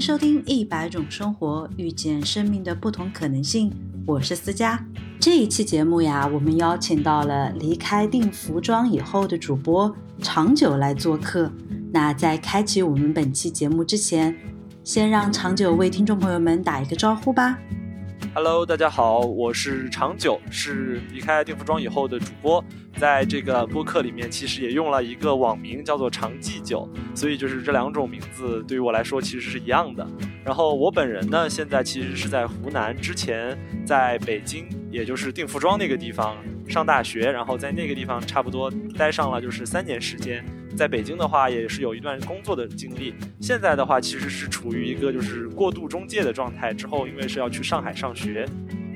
收听《一百种生活》，遇见生命的不同可能性。我是思佳。这一期节目呀，我们邀请到了离开定服装以后的主播长久来做客。那在开启我们本期节目之前，先让长久为听众朋友们打一个招呼吧。Hello，大家好，我是长久，是离开定服装以后的主播，在这个播客里面，其实也用了一个网名叫做长记久，所以就是这两种名字对于我来说其实是一样的。然后我本人呢，现在其实是在湖南，之前在北京，也就是定服装那个地方上大学，然后在那个地方差不多待上了就是三年时间。在北京的话，也是有一段工作的经历。现在的话，其实是处于一个就是过渡中介的状态。之后，因为是要去上海上学，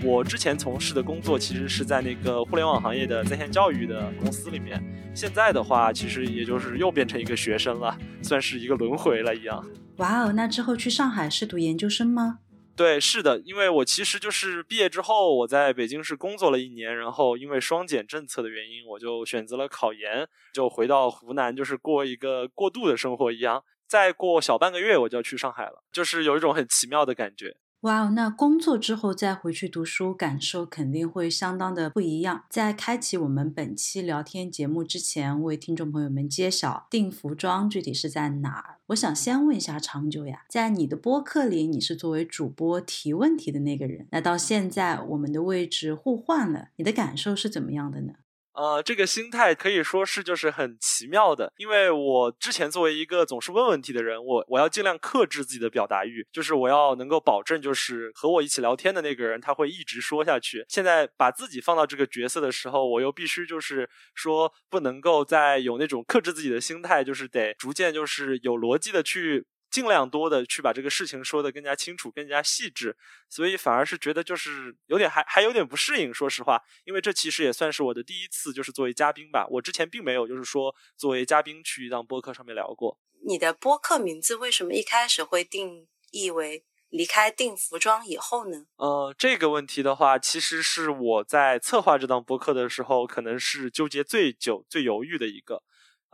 我之前从事的工作其实是在那个互联网行业的在线教育的公司里面。现在的话，其实也就是又变成一个学生了，算是一个轮回了一样。哇哦，那之后去上海是读研究生吗？对，是的，因为我其实就是毕业之后，我在北京是工作了一年，然后因为双减政策的原因，我就选择了考研，就回到湖南，就是过一个过渡的生活一样。再过小半个月，我就要去上海了，就是有一种很奇妙的感觉。哇哦，那工作之后再回去读书，感受肯定会相当的不一样。在开启我们本期聊天节目之前，为听众朋友们揭晓定服装具体是在哪儿。我想先问一下长久呀，在你的播客里，你是作为主播提问题的那个人，那到现在我们的位置互换了，你的感受是怎么样的呢？呃，这个心态可以说是就是很奇妙的，因为我之前作为一个总是问问题的人，我我要尽量克制自己的表达欲，就是我要能够保证，就是和我一起聊天的那个人他会一直说下去。现在把自己放到这个角色的时候，我又必须就是说不能够再有那种克制自己的心态，就是得逐渐就是有逻辑的去。尽量多的去把这个事情说的更加清楚、更加细致，所以反而是觉得就是有点还还有点不适应。说实话，因为这其实也算是我的第一次，就是作为嘉宾吧。我之前并没有就是说作为嘉宾去一档播客上面聊过。你的播客名字为什么一开始会定义为离开定服装以后呢？呃，这个问题的话，其实是我在策划这档播客的时候，可能是纠结最久、最犹豫的一个。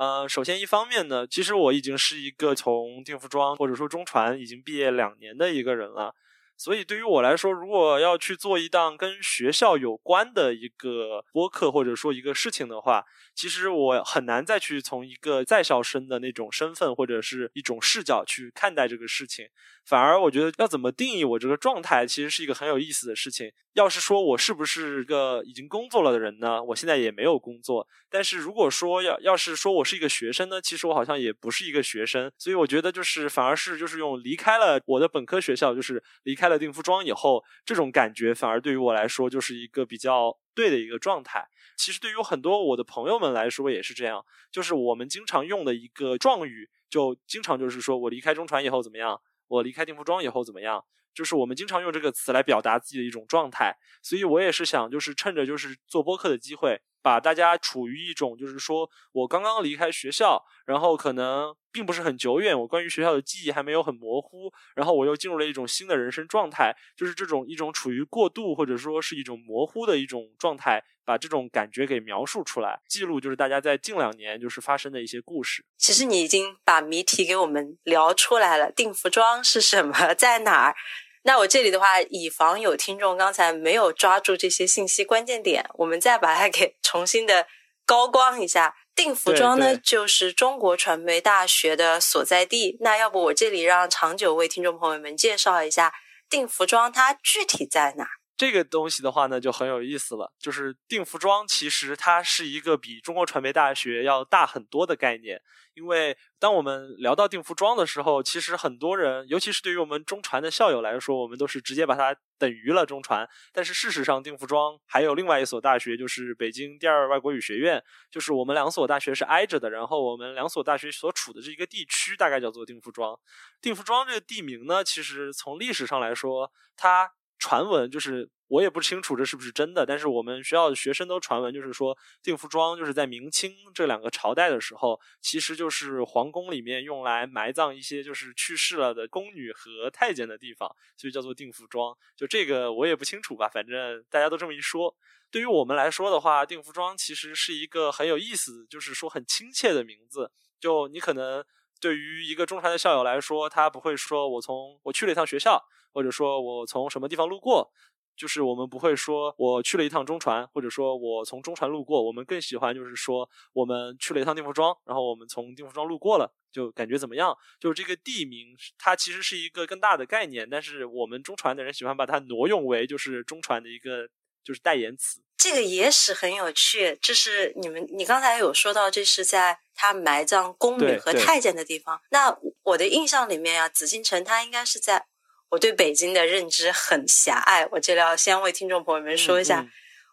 呃，首先一方面呢，其实我已经是一个从定服装或者说中传已经毕业两年的一个人了，所以对于我来说，如果要去做一档跟学校有关的一个播客或者说一个事情的话，其实我很难再去从一个在校生的那种身份或者是一种视角去看待这个事情。反而我觉得要怎么定义我这个状态，其实是一个很有意思的事情。要是说我是不是个已经工作了的人呢？我现在也没有工作。但是如果说要要是说我是一个学生呢，其实我好像也不是一个学生。所以我觉得就是反而是就是用离开了我的本科学校，就是离开了定服装以后，这种感觉反而对于我来说就是一个比较对的一个状态。其实对于很多我的朋友们来说也是这样，就是我们经常用的一个状语，就经常就是说我离开中传以后怎么样。我离开定服装以后怎么样？就是我们经常用这个词来表达自己的一种状态，所以我也是想，就是趁着就是做播客的机会，把大家处于一种就是说我刚刚离开学校，然后可能并不是很久远，我关于学校的记忆还没有很模糊，然后我又进入了一种新的人生状态，就是这种一种处于过渡或者说是一种模糊的一种状态。把这种感觉给描述出来，记录就是大家在近两年就是发生的一些故事。其实你已经把谜题给我们聊出来了，定服装是什么，在哪儿？那我这里的话，以防有听众刚才没有抓住这些信息关键点，我们再把它给 重新的高光一下。定服装呢，就是中国传媒大学的所在地。那要不我这里让长久为听众朋友们介绍一下定服装它具体在哪？这个东西的话呢，就很有意思了。就是定服装，其实它是一个比中国传媒大学要大很多的概念。因为当我们聊到定服装的时候，其实很多人，尤其是对于我们中传的校友来说，我们都是直接把它等于了中传。但是事实上，定服装还有另外一所大学，就是北京第二外国语学院，就是我们两所大学是挨着的。然后我们两所大学所处的这一个地区，大概叫做定服装。定服装这个地名呢，其实从历史上来说，它。传闻就是我也不清楚这是不是真的，但是我们学校的学生都传闻，就是说定福庄就是在明清这两个朝代的时候，其实就是皇宫里面用来埋葬一些就是去世了的宫女和太监的地方，所以叫做定福庄。就这个我也不清楚吧，反正大家都这么一说。对于我们来说的话，定福庄其实是一个很有意思，就是说很亲切的名字。就你可能。对于一个中传的校友来说，他不会说我从我去了一趟学校，或者说我从什么地方路过。就是我们不会说我去了一趟中传，或者说我从中传路过，我们更喜欢就是说我们去了一趟定福庄，然后我们从定福庄路过了，就感觉怎么样？就是这个地名，它其实是一个更大的概念，但是我们中传的人喜欢把它挪用为就是中传的一个就是代言词。这个野史很有趣，这是你们你刚才有说到，这是在他埋葬宫女和太监的地方。那我的印象里面啊，紫禁城它应该是在。我对北京的认知很狭隘，我这里要先为听众朋友们说一下，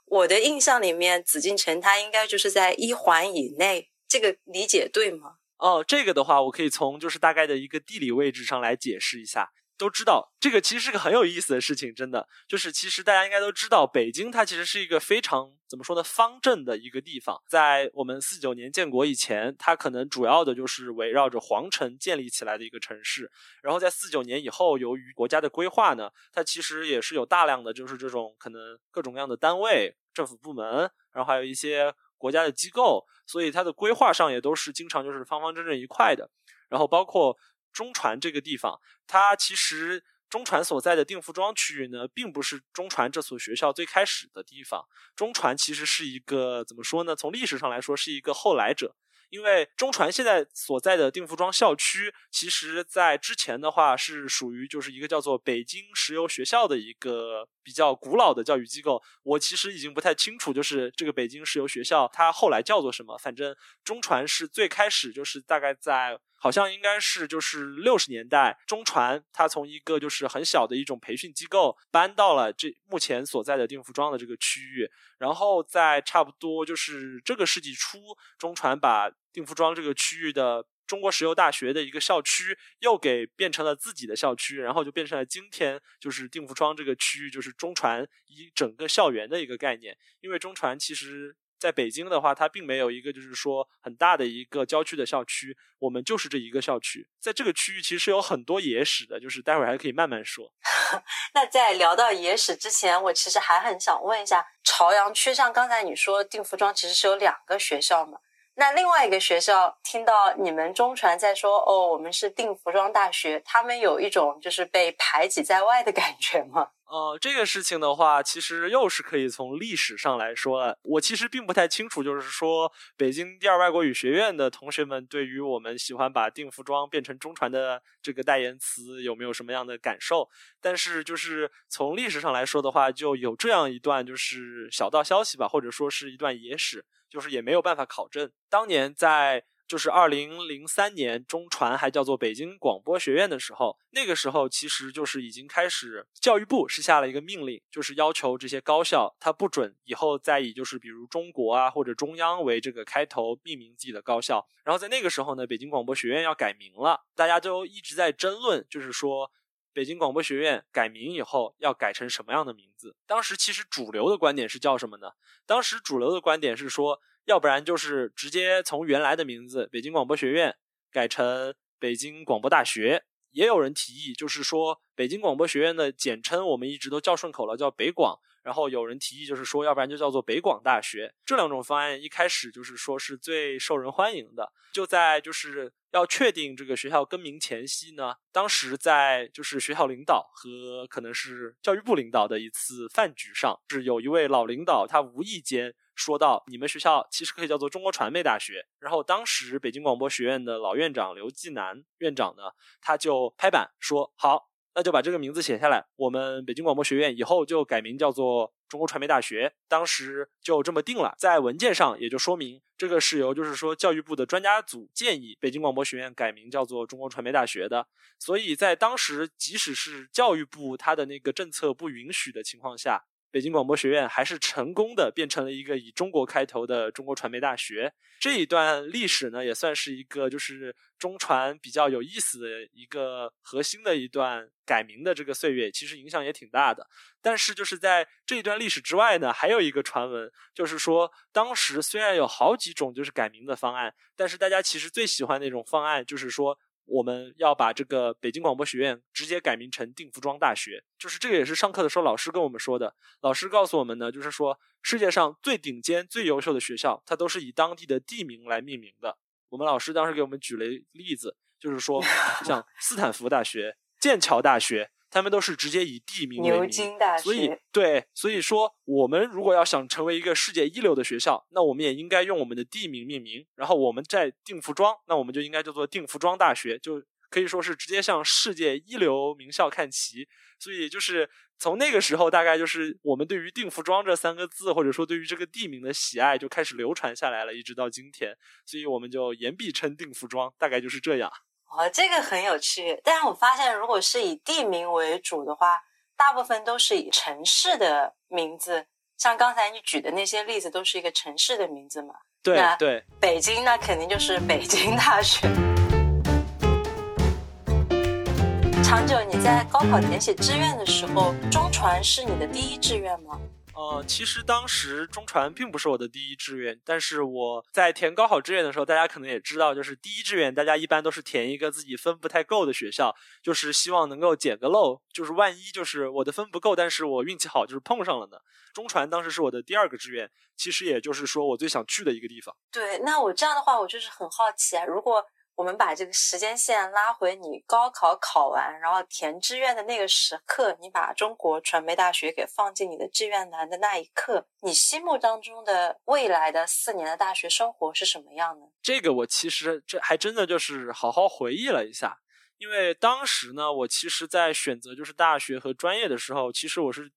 我的印象里面，紫禁城它应该就是在一环以内，这个理解对吗？哦，这个的话，我可以从就是大概的一个地理位置上来解释一下。都知道这个其实是个很有意思的事情，真的就是其实大家应该都知道，北京它其实是一个非常怎么说呢方正的一个地方。在我们四九年建国以前，它可能主要的就是围绕着皇城建立起来的一个城市。然后在四九年以后，由于国家的规划呢，它其实也是有大量的就是这种可能各种各样的单位、政府部门，然后还有一些国家的机构，所以它的规划上也都是经常就是方方正正一块的。然后包括。中传这个地方，它其实中传所在的定福庄区域呢，并不是中传这所学校最开始的地方。中传其实是一个怎么说呢？从历史上来说，是一个后来者。因为中传现在所在的定福庄校区，其实在之前的话是属于就是一个叫做北京石油学校的一个比较古老的教育机构。我其实已经不太清楚，就是这个北京石油学校它后来叫做什么。反正中传是最开始就是大概在。好像应该是就是六十年代，中传它从一个就是很小的一种培训机构搬到了这目前所在的定福庄的这个区域，然后在差不多就是这个世纪初，中传把定福庄这个区域的中国石油大学的一个校区又给变成了自己的校区，然后就变成了今天就是定福庄这个区域就是中传一整个校园的一个概念，因为中传其实。在北京的话，它并没有一个就是说很大的一个郊区的校区，我们就是这一个校区。在这个区域其实有很多野史的，就是待会儿还可以慢慢说。那在聊到野史之前，我其实还很想问一下，朝阳区像刚才你说定服装其实是有两个学校嘛？那另外一个学校听到你们中传在说哦，我们是定服装大学，他们有一种就是被排挤在外的感觉吗？呃，这个事情的话，其实又是可以从历史上来说了。我其实并不太清楚，就是说北京第二外国语学院的同学们对于我们喜欢把定服装变成中传的这个代言词有没有什么样的感受？但是就是从历史上来说的话，就有这样一段就是小道消息吧，或者说是一段野史，就是也没有办法考证。当年在。就是二零零三年，中传还叫做北京广播学院的时候，那个时候其实就是已经开始，教育部是下了一个命令，就是要求这些高校，它不准以后再以就是比如中国啊或者中央为这个开头命名自己的高校。然后在那个时候呢，北京广播学院要改名了，大家都一直在争论，就是说北京广播学院改名以后要改成什么样的名字。当时其实主流的观点是叫什么呢？当时主流的观点是说。要不然就是直接从原来的名字北京广播学院改成北京广播大学。也有人提议，就是说北京广播学院的简称我们一直都叫顺口了，叫北广。然后有人提议，就是说要不然就叫做北广大学。这两种方案一开始就是说是最受人欢迎的。就在就是要确定这个学校更名前夕呢，当时在就是学校领导和可能是教育部领导的一次饭局上，是有一位老领导他无意间。说到你们学校其实可以叫做中国传媒大学，然后当时北京广播学院的老院长刘继南院长呢，他就拍板说好，那就把这个名字写下来，我们北京广播学院以后就改名叫做中国传媒大学。当时就这么定了，在文件上也就说明这个是由就是说教育部的专家组建议北京广播学院改名叫做中国传媒大学的。所以在当时，即使是教育部他的那个政策不允许的情况下。北京广播学院还是成功的变成了一个以中国开头的中国传媒大学。这一段历史呢，也算是一个就是中传比较有意思的一个核心的一段改名的这个岁月，其实影响也挺大的。但是就是在这一段历史之外呢，还有一个传闻，就是说当时虽然有好几种就是改名的方案，但是大家其实最喜欢那种方案，就是说。我们要把这个北京广播学院直接改名成定福庄大学，就是这个也是上课的时候老师跟我们说的。老师告诉我们呢，就是说世界上最顶尖、最优秀的学校，它都是以当地的地名来命名的。我们老师当时给我们举了例子，就是说 像斯坦福大学、剑桥大学。他们都是直接以地名为名，所以对，所以说我们如果要想成为一个世界一流的学校，那我们也应该用我们的地名命名。然后我们在定服装，那我们就应该叫做定服装大学，就可以说是直接向世界一流名校看齐。所以就是从那个时候，大概就是我们对于定服装这三个字，或者说对于这个地名的喜爱就开始流传下来了，一直到今天。所以我们就言必称定服装，大概就是这样。哦，这个很有趣。但是我发现，如果是以地名为主的话，大部分都是以城市的名字。像刚才你举的那些例子，都是一个城市的名字嘛？对对。北京那肯定就是北京大学。长久，你在高考填写志愿的时候，中传是你的第一志愿吗？呃，其实当时中传并不是我的第一志愿，但是我在填高考志愿的时候，大家可能也知道，就是第一志愿大家一般都是填一个自己分不太够的学校，就是希望能够捡个漏，就是万一就是我的分不够，但是我运气好，就是碰上了呢。中传当时是我的第二个志愿，其实也就是说我最想去的一个地方。对，那我这样的话，我就是很好奇啊，如果。我们把这个时间线拉回你高考考完，然后填志愿的那个时刻，你把中国传媒大学给放进你的志愿栏的那一刻，你心目当中的未来的四年的大学生活是什么样的？这个我其实这还真的就是好好回忆了一下，因为当时呢，我其实在选择就是大学和专业的时候，其实我是。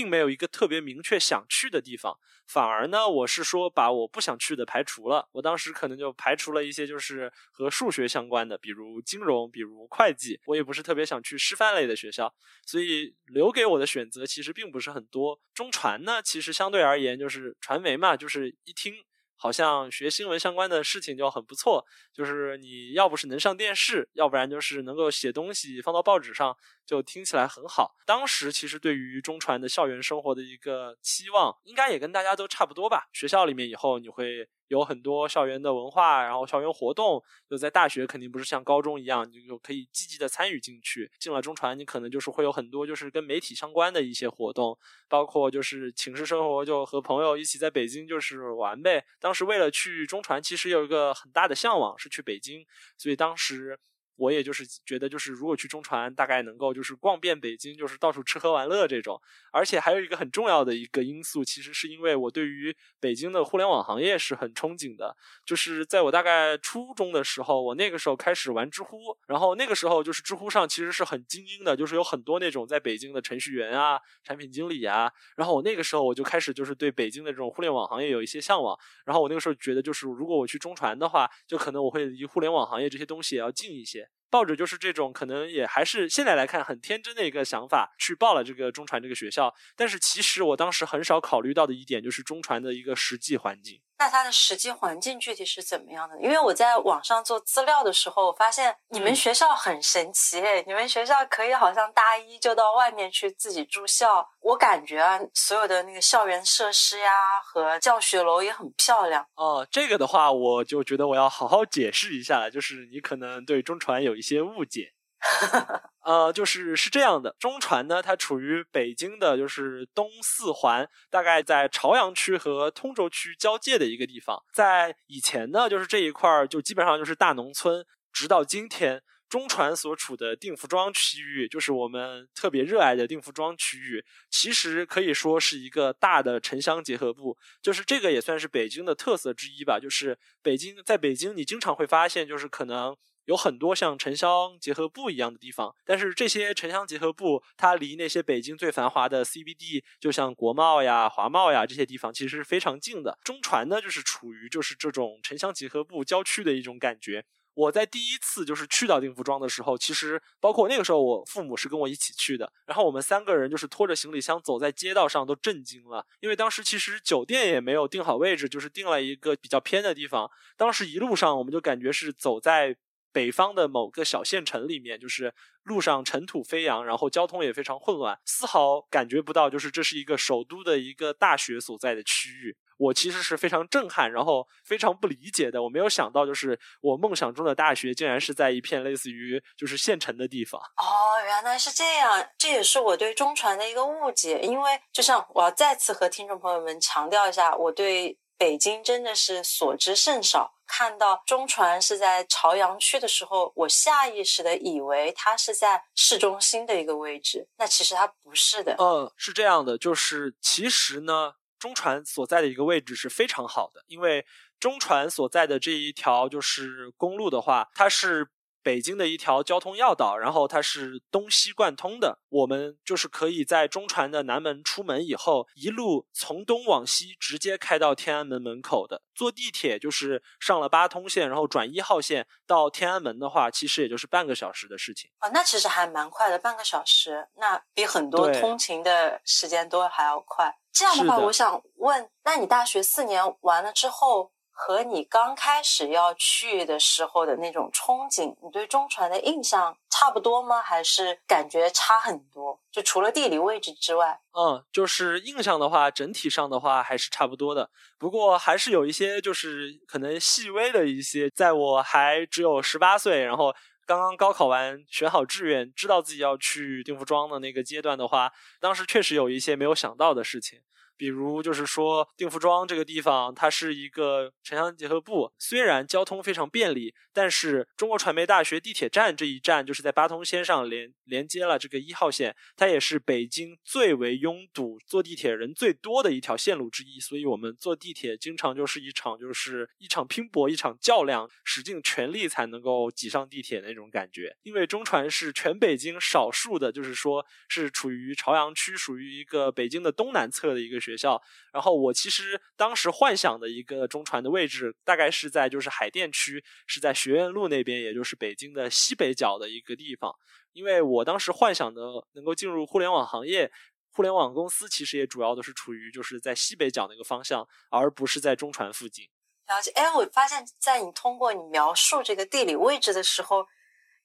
并没有一个特别明确想去的地方，反而呢，我是说把我不想去的排除了。我当时可能就排除了一些就是和数学相关的，比如金融，比如会计。我也不是特别想去师范类的学校，所以留给我的选择其实并不是很多。中传呢，其实相对而言就是传媒嘛，就是一听。好像学新闻相关的事情就很不错，就是你要不是能上电视，要不然就是能够写东西放到报纸上，就听起来很好。当时其实对于中传的校园生活的一个期望，应该也跟大家都差不多吧。学校里面以后你会。有很多校园的文化，然后校园活动，就在大学肯定不是像高中一样，你就可以积极的参与进去。进了中传，你可能就是会有很多就是跟媒体相关的一些活动，包括就是寝室生活，就和朋友一起在北京就是玩呗。当时为了去中传，其实有一个很大的向往是去北京，所以当时。我也就是觉得，就是如果去中传，大概能够就是逛遍北京，就是到处吃喝玩乐这种。而且还有一个很重要的一个因素，其实是因为我对于北京的互联网行业是很憧憬的。就是在我大概初中的时候，我那个时候开始玩知乎，然后那个时候就是知乎上其实是很精英的，就是有很多那种在北京的程序员啊、产品经理啊。然后我那个时候我就开始就是对北京的这种互联网行业有一些向往。然后我那个时候觉得，就是如果我去中传的话，就可能我会离互联网行业这些东西也要近一些。抱着就是这种可能也还是现在来看很天真的一个想法去报了这个中传这个学校，但是其实我当时很少考虑到的一点就是中传的一个实际环境。那它的实际环境具体是怎么样的？因为我在网上做资料的时候，我发现你们学校很神奇，你们学校可以好像大一就到外面去自己住校。我感觉啊，所有的那个校园设施呀和教学楼也很漂亮。哦，这个的话，我就觉得我要好好解释一下，就是你可能对中传有一些误解。呃，就是是这样的，中传呢，它处于北京的，就是东四环，大概在朝阳区和通州区交界的一个地方。在以前呢，就是这一块儿就基本上就是大农村。直到今天，中传所处的定服装区域，就是我们特别热爱的定服装区域，其实可以说是一个大的城乡结合部。就是这个也算是北京的特色之一吧。就是北京，在北京，你经常会发现，就是可能。有很多像城乡结合部一样的地方，但是这些城乡结合部，它离那些北京最繁华的 CBD，就像国贸呀、华贸呀这些地方，其实是非常近的。中传呢，就是处于就是这种城乡结合部郊区的一种感觉。我在第一次就是去到定服装的时候，其实包括那个时候，我父母是跟我一起去的，然后我们三个人就是拖着行李箱走在街道上，都震惊了，因为当时其实酒店也没有定好位置，就是定了一个比较偏的地方。当时一路上我们就感觉是走在。北方的某个小县城里面，就是路上尘土飞扬，然后交通也非常混乱，丝毫感觉不到就是这是一个首都的一个大学所在的区域。我其实是非常震撼，然后非常不理解的。我没有想到，就是我梦想中的大学竟然是在一片类似于就是县城的地方。哦，原来是这样，这也是我对中传的一个误解。因为就像我要再次和听众朋友们强调一下，我对北京真的是所知甚少。看到中船是在朝阳区的时候，我下意识的以为它是在市中心的一个位置，那其实它不是的。嗯，是这样的，就是其实呢，中船所在的一个位置是非常好的，因为中船所在的这一条就是公路的话，它是。北京的一条交通要道，然后它是东西贯通的。我们就是可以在中传的南门出门以后，一路从东往西直接开到天安门门口的。坐地铁就是上了八通线，然后转一号线到天安门的话，其实也就是半个小时的事情。啊，那其实还蛮快的，半个小时，那比很多通勤的时间都还要快。这样的话，我想问，那你大学四年完了之后？和你刚开始要去的时候的那种憧憬，你对中传的印象差不多吗？还是感觉差很多？就除了地理位置之外，嗯，就是印象的话，整体上的话还是差不多的。不过还是有一些，就是可能细微的一些，在我还只有十八岁，然后刚刚高考完，选好志愿，知道自己要去定福庄的那个阶段的话，当时确实有一些没有想到的事情。比如，就是说，定福庄这个地方，它是一个城乡结合部，虽然交通非常便利，但是中国传媒大学地铁站这一站就是在八通线上连连接了这个一号线，它也是北京最为拥堵、坐地铁人最多的一条线路之一。所以，我们坐地铁经常就是一场就是一场拼搏、一场较量，使尽全力才能够挤上地铁那种感觉。因为中传是全北京少数的，就是说是处于朝阳区，属于一个北京的东南侧的一个学。学校，然后我其实当时幻想的一个中传的位置，大概是在就是海淀区，是在学院路那边，也就是北京的西北角的一个地方。因为我当时幻想的能够进入互联网行业，互联网公司其实也主要都是处于就是在西北角那个方向，而不是在中传附近。了解，哎，我发现在你通过你描述这个地理位置的时候，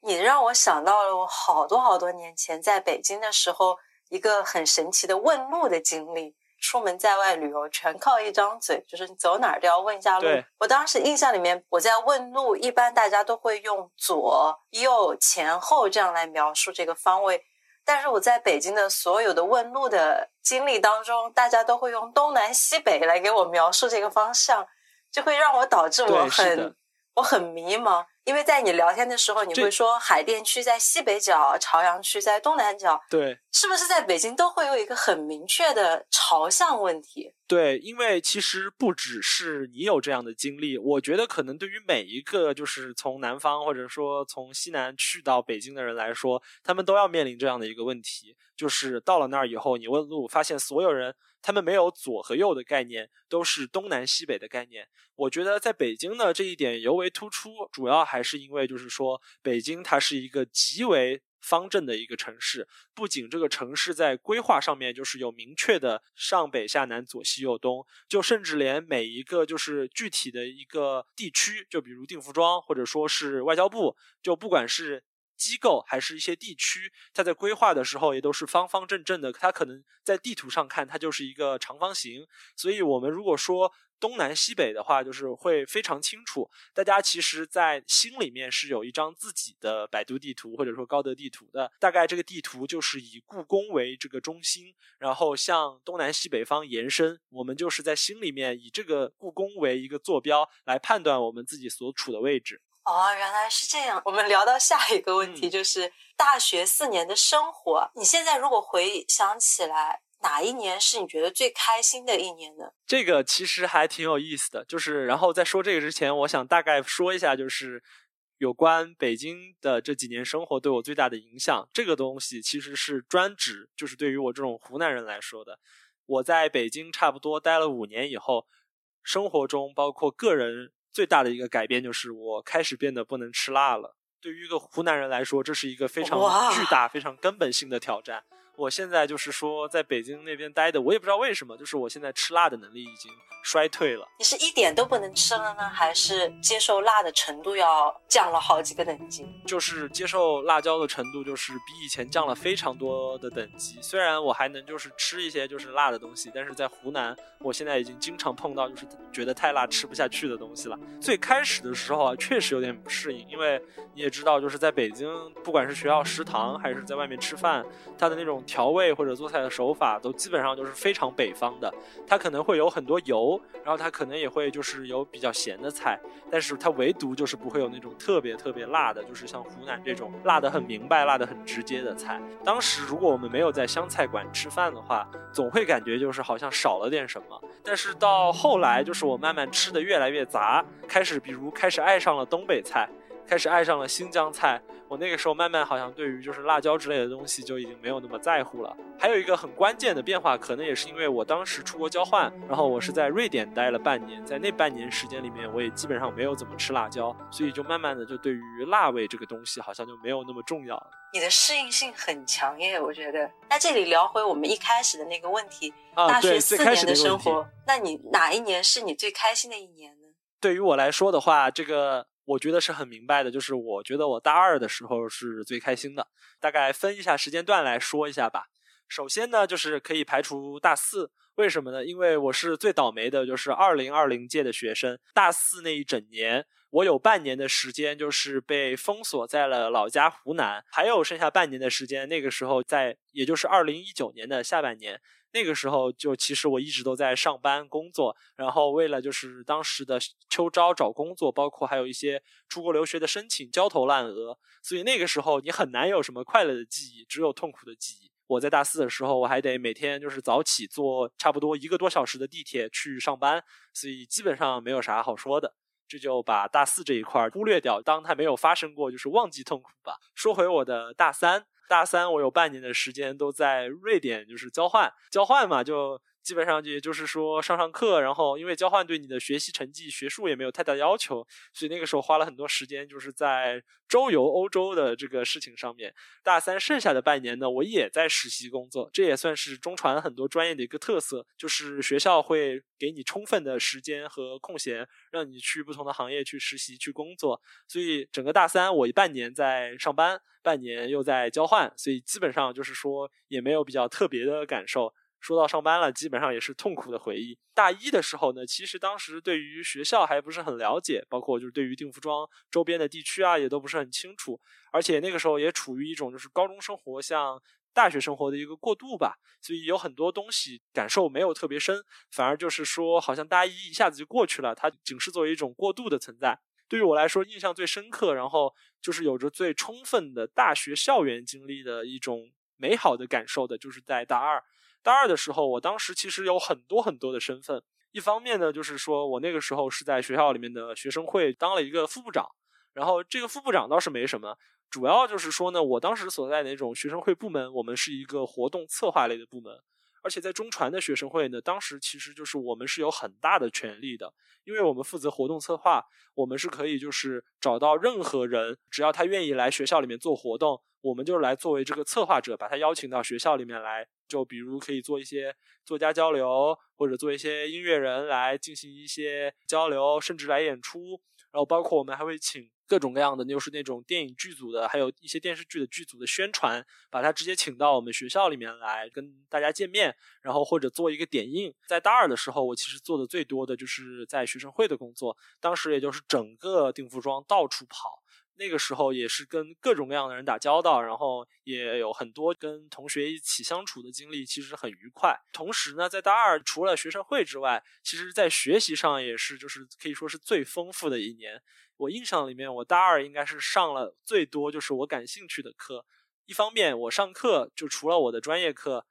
你让我想到了我好多好多年前在北京的时候一个很神奇的问路的经历。出门在外旅游全靠一张嘴，就是你走哪儿都要问一下路。我当时印象里面，我在问路，一般大家都会用左、右、前后这样来描述这个方位。但是我在北京的所有的问路的经历当中，大家都会用东南西北来给我描述这个方向，就会让我导致我很我很迷茫。因为在你聊天的时候，你会说海淀区在西北角，朝阳区在东南角。对，是不是在北京都会有一个很明确的朝向问题？对，因为其实不只是你有这样的经历，我觉得可能对于每一个就是从南方或者说从西南去到北京的人来说，他们都要面临这样的一个问题，就是到了那儿以后，你问路，发现所有人。他们没有左和右的概念，都是东南西北的概念。我觉得在北京呢，这一点尤为突出，主要还是因为就是说，北京它是一个极为方正的一个城市。不仅这个城市在规划上面就是有明确的上北下南左西右东，就甚至连每一个就是具体的一个地区，就比如定福庄或者说是外交部，就不管是。机构还是一些地区，它在规划的时候也都是方方正正的。它可能在地图上看，它就是一个长方形。所以，我们如果说东南西北的话，就是会非常清楚。大家其实，在心里面是有一张自己的百度地图或者说高德地图的。大概这个地图就是以故宫为这个中心，然后向东南西北方延伸。我们就是在心里面以这个故宫为一个坐标来判断我们自己所处的位置。哦，原来是这样。我们聊到下一个问题，就是大学四年的生活。你现在如果回想起来，哪一年是你觉得最开心的一年呢？这个其实还挺有意思的。就是，然后在说这个之前，我想大概说一下，就是有关北京的这几年生活对我最大的影响。这个东西其实是专指，就是对于我这种湖南人来说的。我在北京差不多待了五年以后，生活中包括个人。最大的一个改变就是我开始变得不能吃辣了。对于一个湖南人来说，这是一个非常巨大、非常根本性的挑战。我现在就是说，在北京那边待的，我也不知道为什么，就是我现在吃辣的能力已经衰退了。你是一点都不能吃了呢，还是接受辣的程度要降了好几个等级？就是接受辣椒的程度，就是比以前降了非常多的等级。虽然我还能就是吃一些就是辣的东西，但是在湖南，我现在已经经常碰到就是觉得太辣吃不下去的东西了。最开始的时候啊，确实有点不适应，因为你也知道，就是在北京，不管是学校食堂还是在外面吃饭，它的那种。调味或者做菜的手法都基本上都是非常北方的。它可能会有很多油，然后它可能也会就是有比较咸的菜，但是它唯独就是不会有那种特别特别辣的，就是像湖南这种辣的很明白、辣的很直接的菜。当时如果我们没有在湘菜馆吃饭的话，总会感觉就是好像少了点什么。但是到后来，就是我慢慢吃的越来越杂，开始比如开始爱上了东北菜。开始爱上了新疆菜，我那个时候慢慢好像对于就是辣椒之类的东西就已经没有那么在乎了。还有一个很关键的变化，可能也是因为我当时出国交换，然后我是在瑞典待了半年，在那半年时间里面，我也基本上没有怎么吃辣椒，所以就慢慢的就对于辣味这个东西好像就没有那么重要了。你的适应性很强耶，我觉得。那这里聊回我们一开始的那个问题，大学四年的生活，那你哪一年是你最开心的一年呢？对于我来说的话，这个。我觉得是很明白的，就是我觉得我大二的时候是最开心的。大概分一下时间段来说一下吧。首先呢，就是可以排除大四，为什么呢？因为我是最倒霉的，就是二零二零届的学生。大四那一整年，我有半年的时间就是被封锁在了老家湖南，还有剩下半年的时间，那个时候在，也就是二零一九年的下半年。那个时候就其实我一直都在上班工作，然后为了就是当时的秋招找工作，包括还有一些出国留学的申请焦头烂额，所以那个时候你很难有什么快乐的记忆，只有痛苦的记忆。我在大四的时候，我还得每天就是早起坐差不多一个多小时的地铁去上班，所以基本上没有啥好说的，这就把大四这一块忽略掉，当它没有发生过，就是忘记痛苦吧。说回我的大三。大三，我有半年的时间都在瑞典，就是交换，交换嘛，就。基本上也就是说上上课，然后因为交换对你的学习成绩、学术也没有太大要求，所以那个时候花了很多时间，就是在周游欧洲的这个事情上面。大三剩下的半年呢，我也在实习工作，这也算是中传很多专业的一个特色，就是学校会给你充分的时间和空闲，让你去不同的行业去实习、去工作。所以整个大三我一半年在上班，半年又在交换，所以基本上就是说也没有比较特别的感受。说到上班了，基本上也是痛苦的回忆。大一的时候呢，其实当时对于学校还不是很了解，包括就是对于定服装周边的地区啊，也都不是很清楚。而且那个时候也处于一种就是高中生活向大学生活的一个过渡吧，所以有很多东西感受没有特别深，反而就是说好像大一一下子就过去了，它仅是作为一种过渡的存在。对于我来说，印象最深刻，然后就是有着最充分的大学校园经历的一种美好的感受的，就是在大二。大二的时候，我当时其实有很多很多的身份。一方面呢，就是说我那个时候是在学校里面的学生会当了一个副部长，然后这个副部长倒是没什么，主要就是说呢，我当时所在的那种学生会部门，我们是一个活动策划类的部门，而且在中传的学生会呢，当时其实就是我们是有很大的权利的，因为我们负责活动策划，我们是可以就是找到任何人，只要他愿意来学校里面做活动。我们就来作为这个策划者，把他邀请到学校里面来，就比如可以做一些作家交流，或者做一些音乐人来进行一些交流，甚至来演出。然后包括我们还会请各种各样的，就是那种电影剧组的，还有一些电视剧的剧组的宣传，把他直接请到我们学校里面来跟大家见面，然后或者做一个点映。在大二的时候，我其实做的最多的就是在学生会的工作，当时也就是整个定服装到处跑。那个时候也是跟各种各样的人打交道，然后也有很多跟同学一起相处的经历，其实很愉快。同时呢，在大二除了学生会之外，其实在学习上也是就是可以说是最丰富的一年。我印象里面，我大二应该是上了最多就是我感兴趣的课。一方面，我上课就除了我的专业课，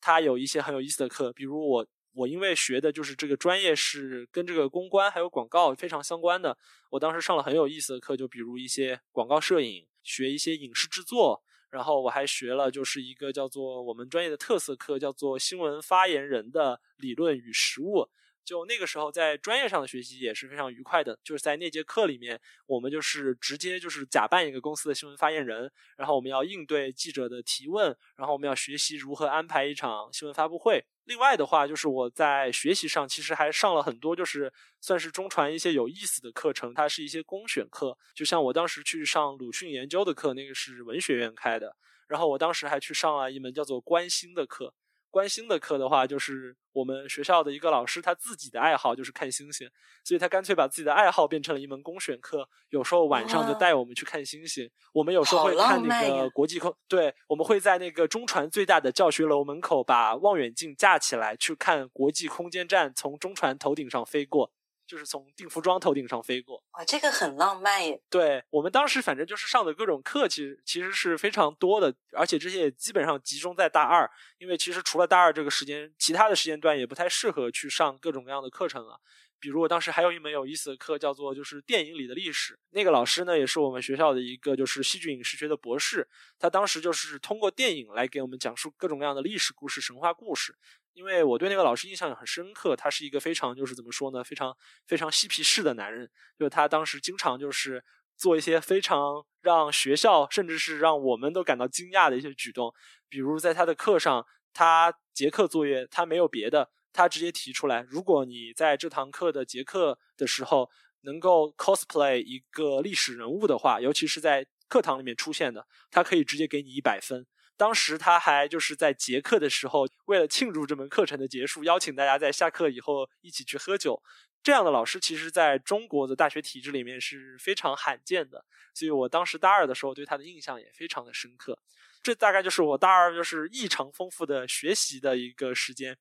它有一些很有意思的课，比如我。我因为学的就是这个专业是跟这个公关还有广告非常相关的，我当时上了很有意思的课，就比如一些广告摄影，学一些影视制作，然后我还学了就是一个叫做我们专业的特色课，叫做新闻发言人的理论与实务。就那个时候，在专业上的学习也是非常愉快的。就是在那节课里面，我们就是直接就是假扮一个公司的新闻发言人，然后我们要应对记者的提问，然后我们要学习如何安排一场新闻发布会。另外的话，就是我在学习上其实还上了很多，就是算是中传一些有意思的课程。它是一些公选课，就像我当时去上鲁迅研究的课，那个是文学院开的。然后我当时还去上了一门叫做关心的课。关心的课的话，就是我们学校的一个老师，他自己的爱好就是看星星，所以他干脆把自己的爱好变成了一门公选课。有时候晚上就带我们去看星星。我们有时候会看那个国际空，对，我们会在那个中传最大的教学楼门口把望远镜架起来，去看国际空间站从中传头顶上飞过。就是从定服装头顶上飞过，哇，这个很浪漫耶！对我们当时反正就是上的各种课，其实其实是非常多的，而且这些也基本上集中在大二，因为其实除了大二这个时间，其他的时间段也不太适合去上各种各样的课程了。比如我当时还有一门有意思的课，叫做就是电影里的历史，那个老师呢也是我们学校的一个就是戏剧影视学的博士，他当时就是通过电影来给我们讲述各种各样的历史故事、神话故事。因为我对那个老师印象很深刻，他是一个非常就是怎么说呢，非常非常嬉皮士的男人。就他当时经常就是做一些非常让学校甚至是让我们都感到惊讶的一些举动，比如在他的课上，他结课作业他没有别的，他直接提出来，如果你在这堂课的结课的时候能够 cosplay 一个历史人物的话，尤其是在课堂里面出现的，他可以直接给你一百分。当时他还就是在结课的时候，为了庆祝这门课程的结束，邀请大家在下课以后一起去喝酒。这样的老师其实在中国的大学体制里面是非常罕见的，所以我当时大二的时候对他的印象也非常的深刻。这大概就是我大二就是异常丰富的学习的一个时间。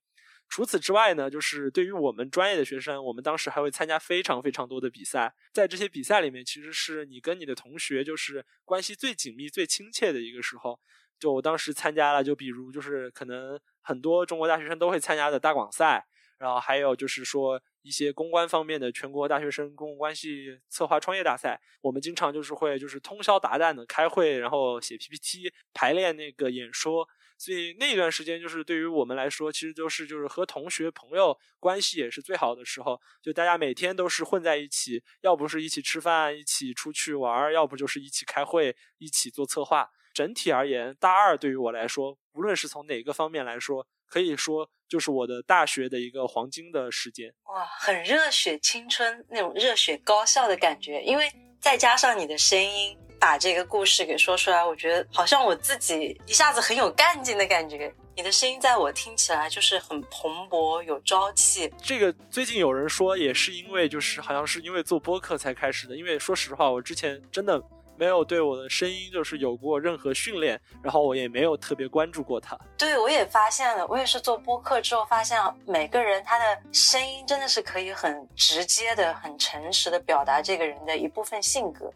除此之外呢，就是对于我们专业的学生，我们当时还会参加非常非常多的比赛。在这些比赛里面，其实是你跟你的同学就是关系最紧密、最亲切的一个时候。就我当时参加了，就比如就是可能很多中国大学生都会参加的大广赛，然后还有就是说一些公关方面的全国大学生公共关系策划创业大赛，我们经常就是会就是通宵达旦的开会，然后写 PPT 排练那个演说，所以那段时间就是对于我们来说，其实就是就是和同学朋友关系也是最好的时候，就大家每天都是混在一起，要不是一起吃饭，一起出去玩，要不就是一起开会，一起做策划。整体而言，大二对于我来说，无论是从哪个方面来说，可以说就是我的大学的一个黄金的时间。哇，很热血青春那种热血高校的感觉，因为再加上你的声音把这个故事给说出来，我觉得好像我自己一下子很有干劲的感觉。你的声音在我听起来就是很蓬勃有朝气。这个最近有人说也是因为就是好像是因为做播客才开始的，因为说实话，我之前真的。没有对我的声音就是有过任何训练，然后我也没有特别关注过它。对，我也发现了，我也是做播客之后发现，每个人他的声音真的是可以很直接的、很诚实的表达这个人的一部分性格。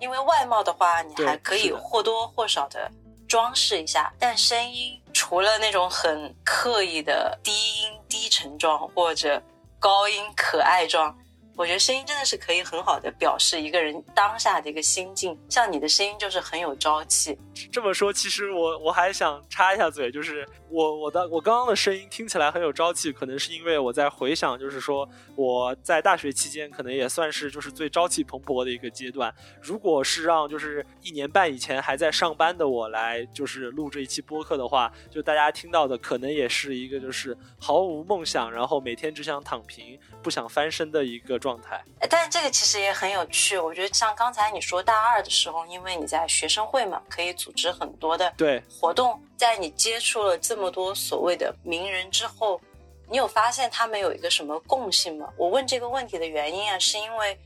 因为外貌的话，你还可以或多或少的装饰一下，但声音除了那种很刻意的低音低沉状或者高音可爱状。我觉得声音真的是可以很好的表示一个人当下的一个心境，像你的声音就是很有朝气。这么说，其实我我还想插一下嘴，就是我我的我刚刚的声音听起来很有朝气，可能是因为我在回想，就是说我在大学期间可能也算是就是最朝气蓬勃的一个阶段。如果是让就是一年半以前还在上班的我来就是录这一期播客的话，就大家听到的可能也是一个就是毫无梦想，然后每天只想躺平，不想翻身的一个。状态，但这个其实也很有趣。我觉得像刚才你说大二的时候，因为你在学生会嘛，可以组织很多的对活动。在你接触了这么多所谓的名人之后，你有发现他们有一个什么共性吗？我问这个问题的原因啊，是因为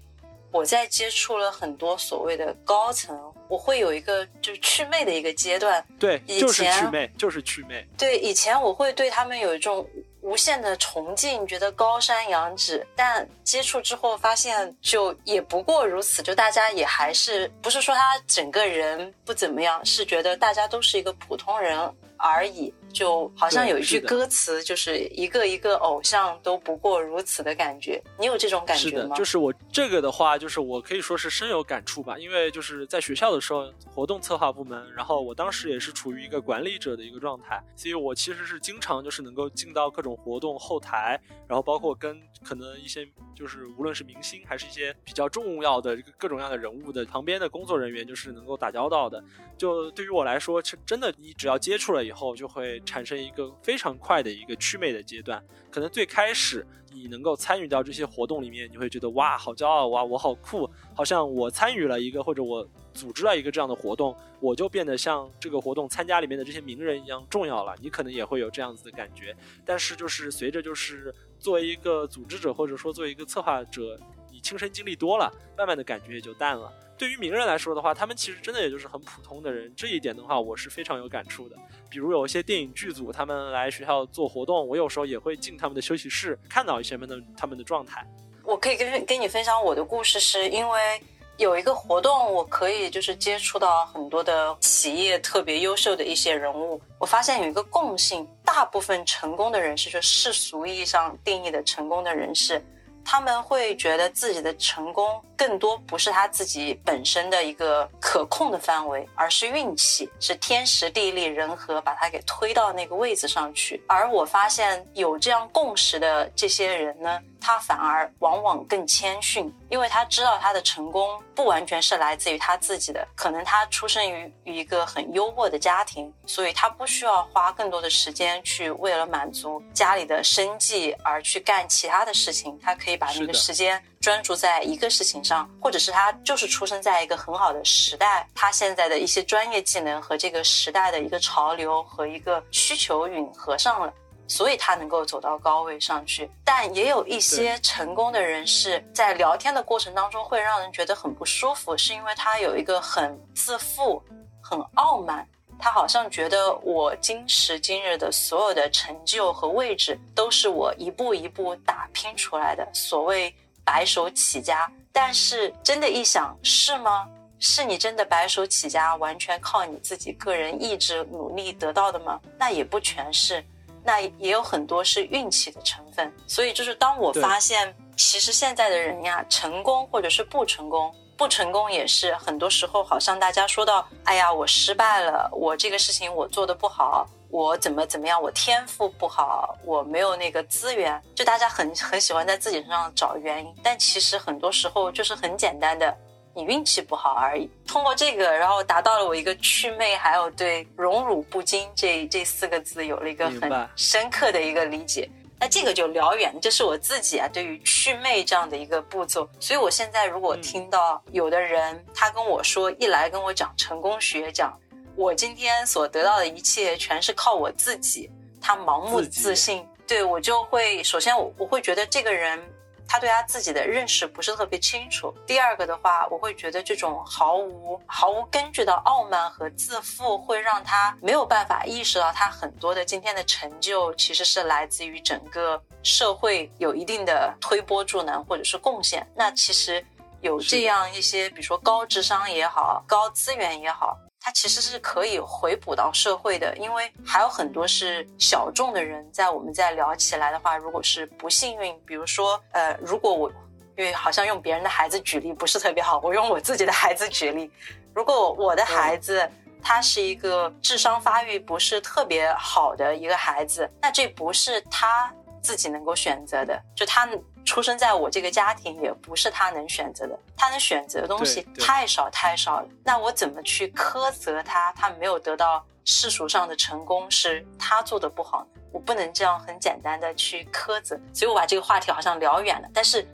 我在接触了很多所谓的高层，我会有一个就是祛魅的一个阶段。对，就是祛魅，就是祛魅。对，以前我会对他们有一种。无限的崇敬，觉得高山仰止，但接触之后发现，就也不过如此。就大家也还是不是说他整个人不怎么样，是觉得大家都是一个普通人而已。就好像有一句歌词，就是一个一个偶像都不过如此的感觉。你有这种感觉吗？就是我这个的话，就是我可以说是深有感触吧。因为就是在学校的时候，活动策划部门，然后我当时也是处于一个管理者的一个状态，所以我其实是经常就是能够进到各种活动后台，然后包括跟可能一些就是无论是明星还是一些比较重要的各种各样的人物的旁边的工作人员，就是能够打交道的。就对于我来说，是真的，你只要接触了以后，就会产生一个非常快的一个祛魅的阶段。可能最开始你能够参与到这些活动里面，你会觉得哇，好骄傲哇，我好酷，好像我参与了一个或者我组织了一个这样的活动，我就变得像这个活动参加里面的这些名人一样重要了。你可能也会有这样子的感觉。但是就是随着就是作为一个组织者或者说作为一个策划者，你亲身经历多了，慢慢的感觉也就淡了。对于名人来说的话，他们其实真的也就是很普通的人。这一点的话，我是非常有感触的。比如有一些电影剧组，他们来学校做活动，我有时候也会进他们的休息室，看到一些们的他们的状态。我可以跟跟你分享我的故事，是因为有一个活动，我可以就是接触到很多的企业特别优秀的一些人物。我发现有一个共性，大部分成功的人士，就世俗意义上定义的成功的人士。他们会觉得自己的成功更多不是他自己本身的一个可控的范围，而是运气，是天时地利人和把他给推到那个位子上去。而我发现有这样共识的这些人呢。他反而往往更谦逊，因为他知道他的成功不完全是来自于他自己的，可能他出生于一个很优渥的家庭，所以他不需要花更多的时间去为了满足家里的生计而去干其他的事情，他可以把那个时间专注在一个事情上，或者是他就是出生在一个很好的时代，他现在的一些专业技能和这个时代的一个潮流和一个需求吻合上了。所以他能够走到高位上去，但也有一些成功的人士在聊天的过程当中会让人觉得很不舒服，是因为他有一个很自负、很傲慢，他好像觉得我今时今日的所有的成就和位置都是我一步一步打拼出来的，所谓白手起家。但是真的，一想是吗？是你真的白手起家，完全靠你自己个人意志努力得到的吗？那也不全是。那也有很多是运气的成分，所以就是当我发现，其实现在的人呀，成功或者是不成功，不成功也是很多时候，好像大家说到，哎呀，我失败了，我这个事情我做的不好，我怎么怎么样，我天赋不好，我没有那个资源，就大家很很喜欢在自己身上找原因，但其实很多时候就是很简单的。你运气不好而已。通过这个，然后达到了我一个祛魅，还有对“荣辱不惊”这这四个字有了一个很深刻的一个理解。那这个就聊远，这是我自己啊对于祛魅这样的一个步骤。所以我现在如果听到有的人他跟我说，一来跟我讲成功学，讲我今天所得到的一切全是靠我自己，他盲目自信，对我就会首先我我会觉得这个人。他对他自己的认识不是特别清楚。第二个的话，我会觉得这种毫无毫无根据的傲慢和自负，会让他没有办法意识到他很多的今天的成就其实是来自于整个社会有一定的推波助澜或者是贡献。那其实有这样一些，比如说高智商也好，高资源也好。它其实是可以回补到社会的，因为还有很多是小众的人，在我们在聊起来的话，如果是不幸运，比如说，呃，如果我，因为好像用别人的孩子举例不是特别好，我用我自己的孩子举例，如果我的孩子他是一个智商发育不是特别好的一个孩子，那这不是他自己能够选择的，就他。出生在我这个家庭也不是他能选择的，他能选择的东西太少太少了。那我怎么去苛责他？他没有得到世俗上的成功，是他做的不好呢？我不能这样很简单的去苛责。所以我把这个话题好像聊远了，但是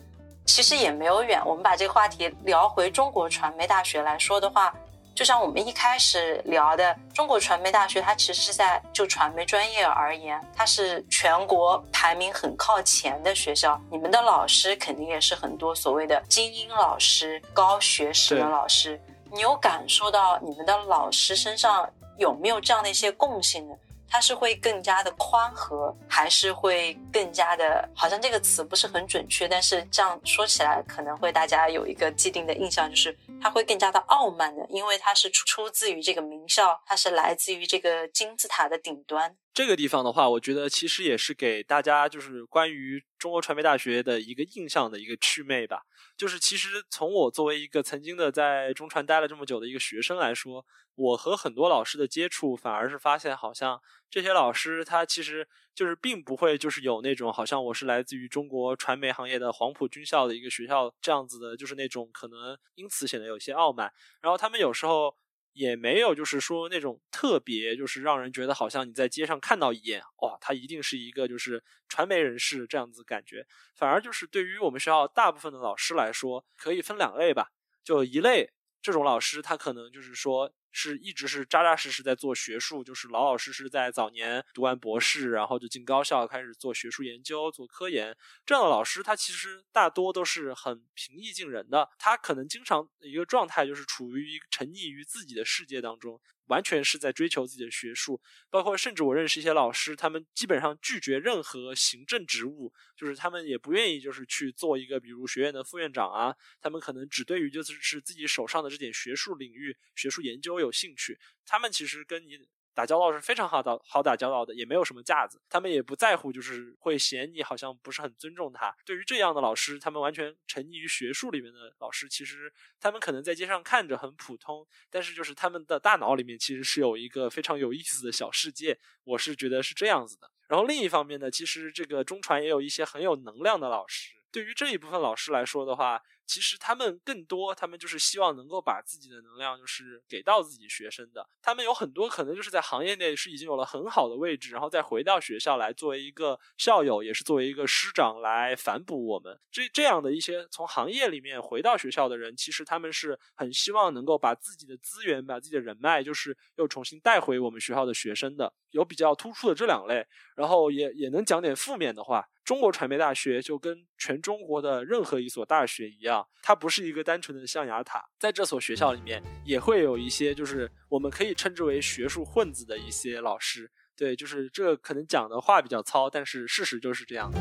其实也没有远。我们把这个话题聊回中国传媒大学来说的话。就像我们一开始聊的，中国传媒大学，它其实是在就传媒专业而言，它是全国排名很靠前的学校。你们的老师肯定也是很多所谓的精英老师、高学识的老师。你有感受到你们的老师身上有没有这样的一些共性呢？它是会更加的宽和，还是会更加的？好像这个词不是很准确，但是这样说起来可能会大家有一个既定的印象，就是它会更加的傲慢的，因为它是出自于这个名校，它是来自于这个金字塔的顶端。这个地方的话，我觉得其实也是给大家就是关于中国传媒大学的一个印象的一个祛魅吧。就是其实从我作为一个曾经的在中传待了这么久的一个学生来说，我和很多老师的接触，反而是发现好像这些老师他其实就是并不会就是有那种好像我是来自于中国传媒行业的黄埔军校的一个学校这样子的，就是那种可能因此显得有些傲慢。然后他们有时候也没有就是说那种特别就是让人觉得好像你在街上看到一眼，哇，他一定是一个就是传媒人士这样子感觉。反而就是对于我们学校大部分的老师来说，可以分两类吧。就一类这种老师，他可能就是说。是一直是扎扎实实在做学术，就是老老实实在早年读完博士，然后就进高校开始做学术研究、做科研。这样的老师，他其实大多都是很平易近人的。他可能经常一个状态就是处于沉溺于自己的世界当中。完全是在追求自己的学术，包括甚至我认识一些老师，他们基本上拒绝任何行政职务，就是他们也不愿意就是去做一个比如学院的副院长啊，他们可能只对于就是是自己手上的这点学术领域、学术研究有兴趣，他们其实跟你。打交道是非常好的，好打交道的，也没有什么架子。他们也不在乎，就是会嫌你好像不是很尊重他。对于这样的老师，他们完全沉溺于学术里面的老师，其实他们可能在街上看着很普通，但是就是他们的大脑里面其实是有一个非常有意思的小世界。我是觉得是这样子的。然后另一方面呢，其实这个中传也有一些很有能量的老师。对于这一部分老师来说的话，其实他们更多，他们就是希望能够把自己的能量，就是给到自己学生的。他们有很多可能就是在行业内是已经有了很好的位置，然后再回到学校来作为一个校友，也是作为一个师长来反哺我们。这这样的一些从行业里面回到学校的人，其实他们是很希望能够把自己的资源、把自己的人脉，就是又重新带回我们学校的学生的。有比较突出的这两类，然后也也能讲点负面的话。中国传媒大学就跟全中国的任何一所大学一样，它不是一个单纯的象牙塔。在这所学校里面，也会有一些就是我们可以称之为学术混子的一些老师。对，就是这可能讲的话比较糙，但是事实就是这样的。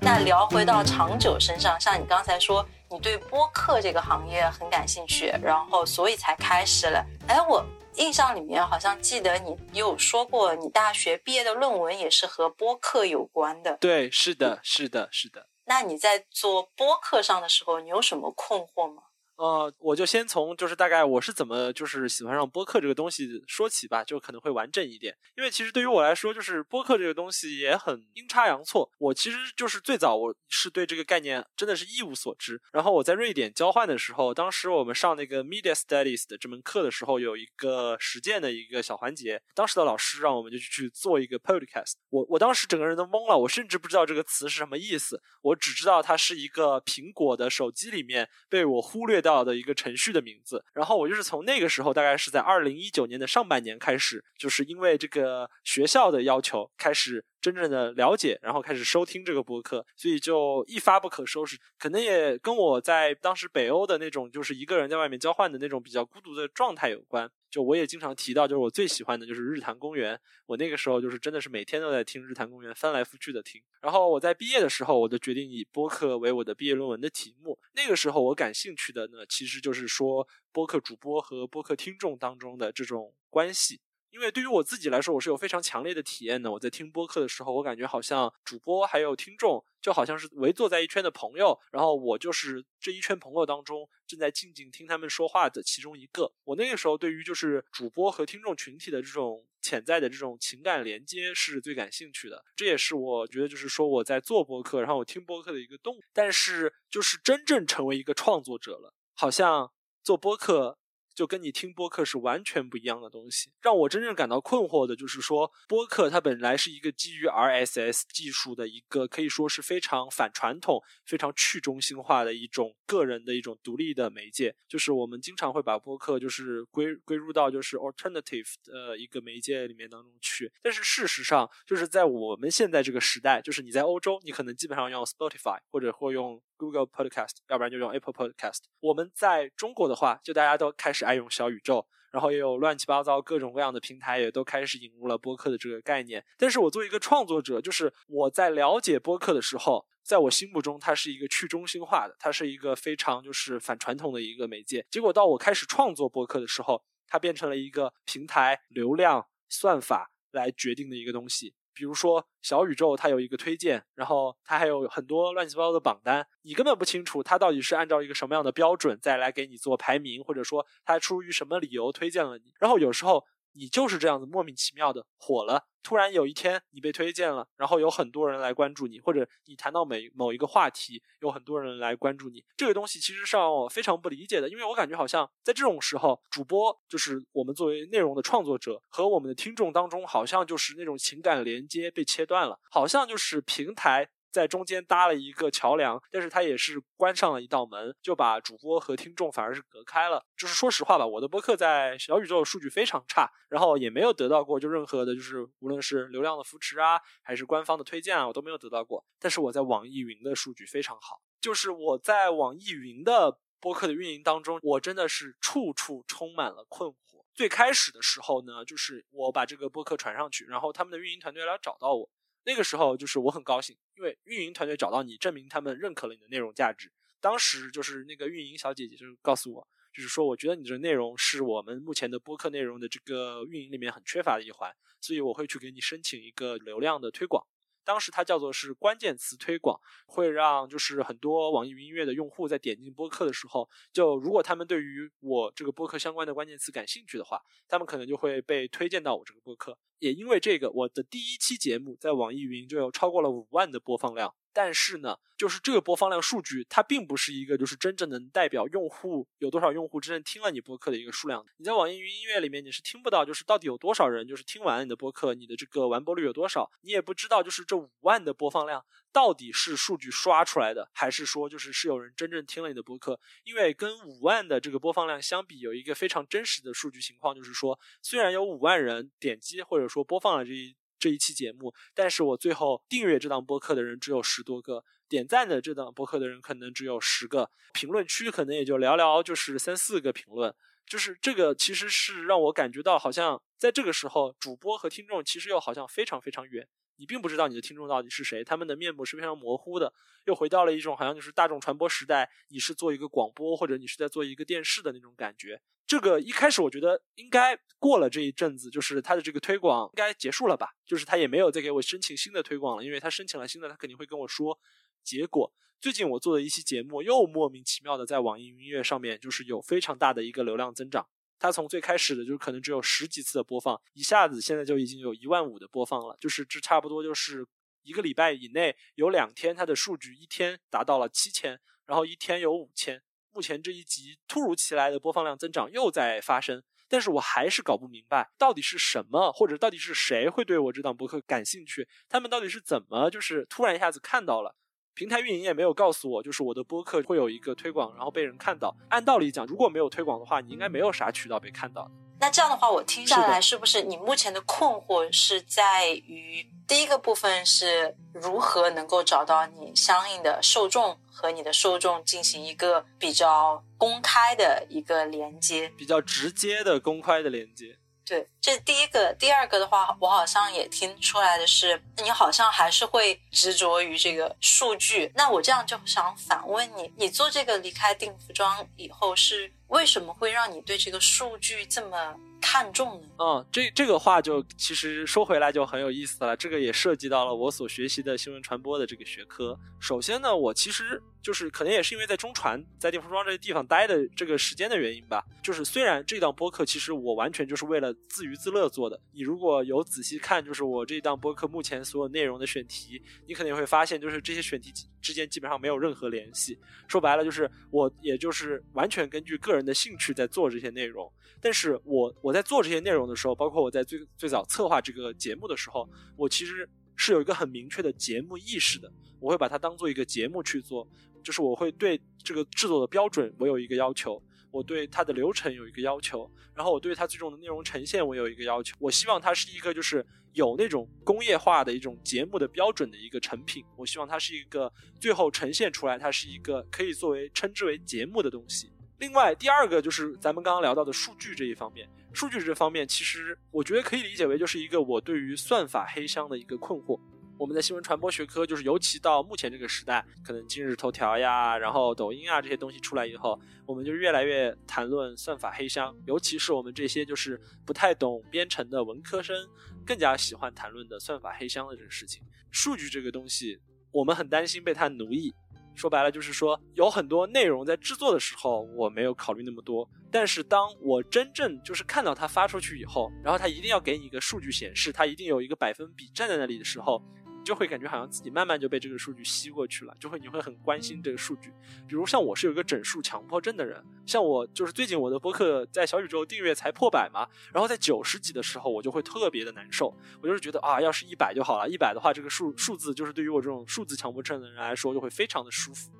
那聊回到长久身上，像你刚才说，你对播客这个行业很感兴趣，然后所以才开始了。哎，我。印象里面好像记得你有说过，你大学毕业的论文也是和播客有关的。对，是的，是的，是的。那你在做播客上的时候，你有什么困惑吗？呃，我就先从就是大概我是怎么就是喜欢上播客这个东西说起吧，就可能会完整一点。因为其实对于我来说，就是播客这个东西也很阴差阳错。我其实就是最早我是对这个概念真的是一无所知。然后我在瑞典交换的时候，当时我们上那个 Media Studies 的这门课的时候，有一个实践的一个小环节。当时的老师让我们就去做一个 podcast。我我当时整个人都懵了，我甚至不知道这个词是什么意思，我只知道它是一个苹果的手机里面被我忽略掉。到的一个程序的名字，然后我就是从那个时候，大概是在二零一九年的上半年开始，就是因为这个学校的要求，开始真正的了解，然后开始收听这个播客，所以就一发不可收拾。可能也跟我在当时北欧的那种，就是一个人在外面交换的那种比较孤独的状态有关。就我也经常提到，就是我最喜欢的就是日坛公园。我那个时候就是真的是每天都在听日坛公园，翻来覆去的听。然后我在毕业的时候，我就决定以播客为我的毕业论文的题目。那个时候我感兴趣的呢，其实就是说播客主播和播客听众当中的这种关系。因为对于我自己来说，我是有非常强烈的体验的。我在听播客的时候，我感觉好像主播还有听众就好像是围坐在一圈的朋友，然后我就是这一圈朋友当中正在静静听他们说话的其中一个。我那个时候对于就是主播和听众群体的这种潜在的这种情感连接是最感兴趣的。这也是我觉得就是说我在做播客，然后我听播客的一个动。但是就是真正成为一个创作者了，好像做播客。就跟你听播客是完全不一样的东西。让我真正感到困惑的就是说，播客它本来是一个基于 RSS 技术的一个，可以说是非常反传统、非常去中心化的一种个人的一种独立的媒介。就是我们经常会把播客就是归归入到就是 alternative 的一个媒介里面当中去。但是事实上，就是在我们现在这个时代，就是你在欧洲，你可能基本上用 Spotify 或者或用。Google Podcast，要不然就用 Apple Podcast。我们在中国的话，就大家都开始爱用小宇宙，然后也有乱七八糟各种各样的平台，也都开始引入了播客的这个概念。但是我作为一个创作者，就是我在了解播客的时候，在我心目中，它是一个去中心化的，它是一个非常就是反传统的一个媒介。结果到我开始创作播客的时候，它变成了一个平台、流量、算法来决定的一个东西。比如说小宇宙，它有一个推荐，然后它还有很多乱七八糟的榜单，你根本不清楚它到底是按照一个什么样的标准再来给你做排名，或者说它出于什么理由推荐了你。然后有时候你就是这样子莫名其妙的火了。突然有一天你被推荐了，然后有很多人来关注你，或者你谈到每某一个话题，有很多人来关注你，这个东西其实是让我非常不理解的，因为我感觉好像在这种时候，主播就是我们作为内容的创作者和我们的听众当中，好像就是那种情感连接被切断了，好像就是平台。在中间搭了一个桥梁，但是它也是关上了一道门，就把主播和听众反而是隔开了。就是说实话吧，我的播客在小宇宙数据非常差，然后也没有得到过就任何的，就是无论是流量的扶持啊，还是官方的推荐啊，我都没有得到过。但是我在网易云的数据非常好，就是我在网易云的播客的运营当中，我真的是处处充满了困惑。最开始的时候呢，就是我把这个播客传上去，然后他们的运营团队来找到我。那个时候就是我很高兴，因为运营团队找到你，证明他们认可了你的内容价值。当时就是那个运营小姐姐就告诉我，就是说我觉得你的内容是我们目前的播客内容的这个运营里面很缺乏的一环，所以我会去给你申请一个流量的推广。当时它叫做是关键词推广，会让就是很多网易云音乐的用户在点进播客的时候，就如果他们对于我这个播客相关的关键词感兴趣的话，他们可能就会被推荐到我这个播客。也因为这个，我的第一期节目在网易云就有超过了五万的播放量。但是呢，就是这个播放量数据，它并不是一个就是真正能代表用户有多少用户真正听了你播客的一个数量。你在网易云音乐里面，你是听不到就是到底有多少人就是听完你的播客，你的这个完播率有多少，你也不知道就是这五万的播放量到底是数据刷出来的，还是说就是是有人真正听了你的播客。因为跟五万的这个播放量相比，有一个非常真实的数据情况，就是说虽然有五万人点击或者说播放了这一。这一期节目，但是我最后订阅这档播客的人只有十多个，点赞的这档播客的人可能只有十个，评论区可能也就寥寥就是三四个评论，就是这个其实是让我感觉到好像在这个时候，主播和听众其实又好像非常非常远。你并不知道你的听众到底是谁，他们的面目是非常模糊的，又回到了一种好像就是大众传播时代，你是做一个广播或者你是在做一个电视的那种感觉。这个一开始我觉得应该过了这一阵子，就是他的这个推广应该结束了吧，就是他也没有再给我申请新的推广了，因为他申请了新的，他肯定会跟我说。结果最近我做的一期节目又莫名其妙的在网易云音乐上面就是有非常大的一个流量增长。它从最开始的就是可能只有十几次的播放，一下子现在就已经有一万五的播放了，就是这差不多就是一个礼拜以内有两天它的数据一天达到了七千，然后一天有五千。目前这一集突如其来的播放量增长又在发生，但是我还是搞不明白到底是什么，或者到底是谁会对我这档播客感兴趣？他们到底是怎么就是突然一下子看到了？平台运营也没有告诉我，就是我的播客会有一个推广，然后被人看到。按道理讲，如果没有推广的话，你应该没有啥渠道被看到。那这样的话，我听下来是不是你目前的困惑是在于第一个部分是如何能够找到你相应的受众和你的受众进行一个比较公开的一个连接，比较直接的公开的连接。对，这第一个。第二个的话，我好像也听出来的是，你好像还是会执着于这个数据。那我这样就想反问你，你做这个离开定服装以后，是为什么会让你对这个数据这么？看重呢？嗯，这这个话就其实说回来就很有意思了。这个也涉及到了我所学习的新闻传播的这个学科。首先呢，我其实就是可能也是因为在中传、在电服装这些地方待的这个时间的原因吧。就是虽然这档播客其实我完全就是为了自娱自乐做的。你如果有仔细看，就是我这档播客目前所有内容的选题，你肯定会发现，就是这些选题之间基本上没有任何联系。说白了，就是我也就是完全根据个人的兴趣在做这些内容。但是我我在做这些内容的时候，包括我在最最早策划这个节目的时候，我其实是有一个很明确的节目意识的。我会把它当做一个节目去做，就是我会对这个制作的标准我有一个要求，我对它的流程有一个要求，然后我对它最终的内容呈现我有一个要求。我希望它是一个就是有那种工业化的一种节目的标准的一个成品。我希望它是一个最后呈现出来，它是一个可以作为称之为节目的东西。另外，第二个就是咱们刚刚聊到的数据这一方面。数据这方面，其实我觉得可以理解为就是一个我对于算法黑箱的一个困惑。我们在新闻传播学科，就是尤其到目前这个时代，可能今日头条呀，然后抖音啊这些东西出来以后，我们就越来越谈论算法黑箱。尤其是我们这些就是不太懂编程的文科生，更加喜欢谈论的算法黑箱的这个事情。数据这个东西，我们很担心被它奴役。说白了就是说，有很多内容在制作的时候我没有考虑那么多，但是当我真正就是看到它发出去以后，然后它一定要给你一个数据显示，它一定有一个百分比站在那里的时候。就会感觉好像自己慢慢就被这个数据吸过去了，就会你会很关心这个数据。比如像我是有一个整数强迫症的人，像我就是最近我的播客在小宇宙订阅才破百嘛，然后在九十几的时候我就会特别的难受，我就是觉得啊，要是一百就好了，一百的话这个数数字就是对于我这种数字强迫症的人来说就会非常的舒服，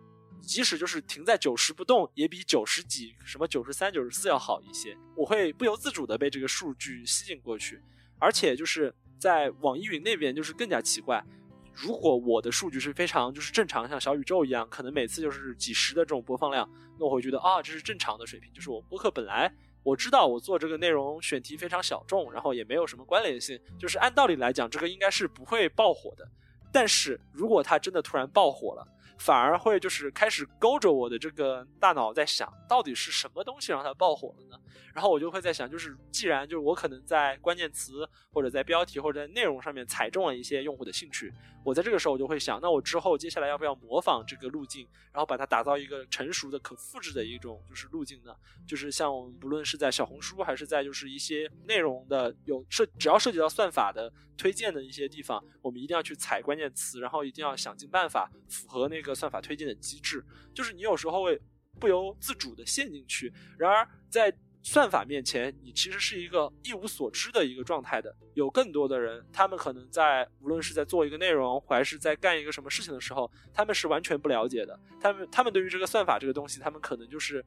即使就是停在九十不动，也比九十几什么九十三、九十四要好一些。我会不由自主的被这个数据吸引过去，而且就是。在网易云那边就是更加奇怪，如果我的数据是非常就是正常，像小宇宙一样，可能每次就是几十的这种播放量，那我会觉得啊，这是正常的水平。就是我播客本来我知道我做这个内容选题非常小众，然后也没有什么关联性，就是按道理来讲，这个应该是不会爆火的。但是如果它真的突然爆火了，反而会就是开始勾着我的这个大脑在想，到底是什么东西让它爆火了呢？然后我就会在想，就是既然就是我可能在关键词或者在标题或者在内容上面踩中了一些用户的兴趣，我在这个时候我就会想，那我之后接下来要不要模仿这个路径，然后把它打造一个成熟的可复制的一种就是路径呢？就是像我们不论是在小红书还是在就是一些内容的有涉只要涉及到算法的推荐的一些地方，我们一定要去踩关键词，然后一定要想尽办法符合那个一个算法推荐的机制。就是你有时候会不由自主的陷进去，然而在算法面前，你其实是一个一无所知的一个状态的。有更多的人，他们可能在无论是在做一个内容，还是在干一个什么事情的时候，他们是完全不了解的。他们他们对于这个算法这个东西，他们可能就是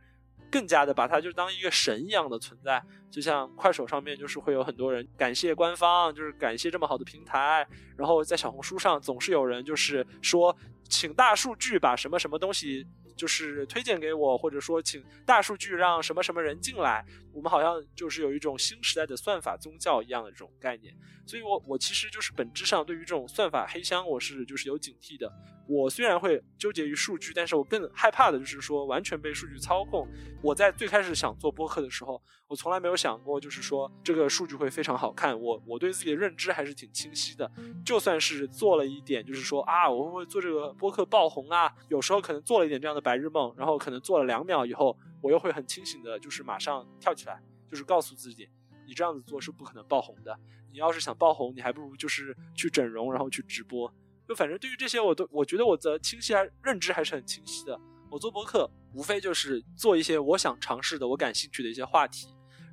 更加的把它就当一个神一样的存在。就像快手上面，就是会有很多人感谢官方，就是感谢这么好的平台。然后在小红书上，总是有人就是说，请大数据把什么什么东西。就是推荐给我，或者说请大数据让什么什么人进来，我们好像就是有一种新时代的算法宗教一样的这种概念。所以，我我其实就是本质上对于这种算法黑箱，我是就是有警惕的。我虽然会纠结于数据，但是我更害怕的就是说完全被数据操控。我在最开始想做播客的时候，我从来没有想过就是说这个数据会非常好看。我我对自己的认知还是挺清晰的。就算是做了一点，就是说啊，我会不会做这个播客爆红啊？有时候可能做了一点这样的白日梦，然后可能做了两秒以后，我又会很清醒的，就是马上跳起来，就是告诉自己，你这样子做是不可能爆红的。你要是想爆红，你还不如就是去整容，然后去直播。就反正对于这些，我都我觉得我的清晰还认知还是很清晰的。我做博客，无非就是做一些我想尝试的、我感兴趣的一些话题。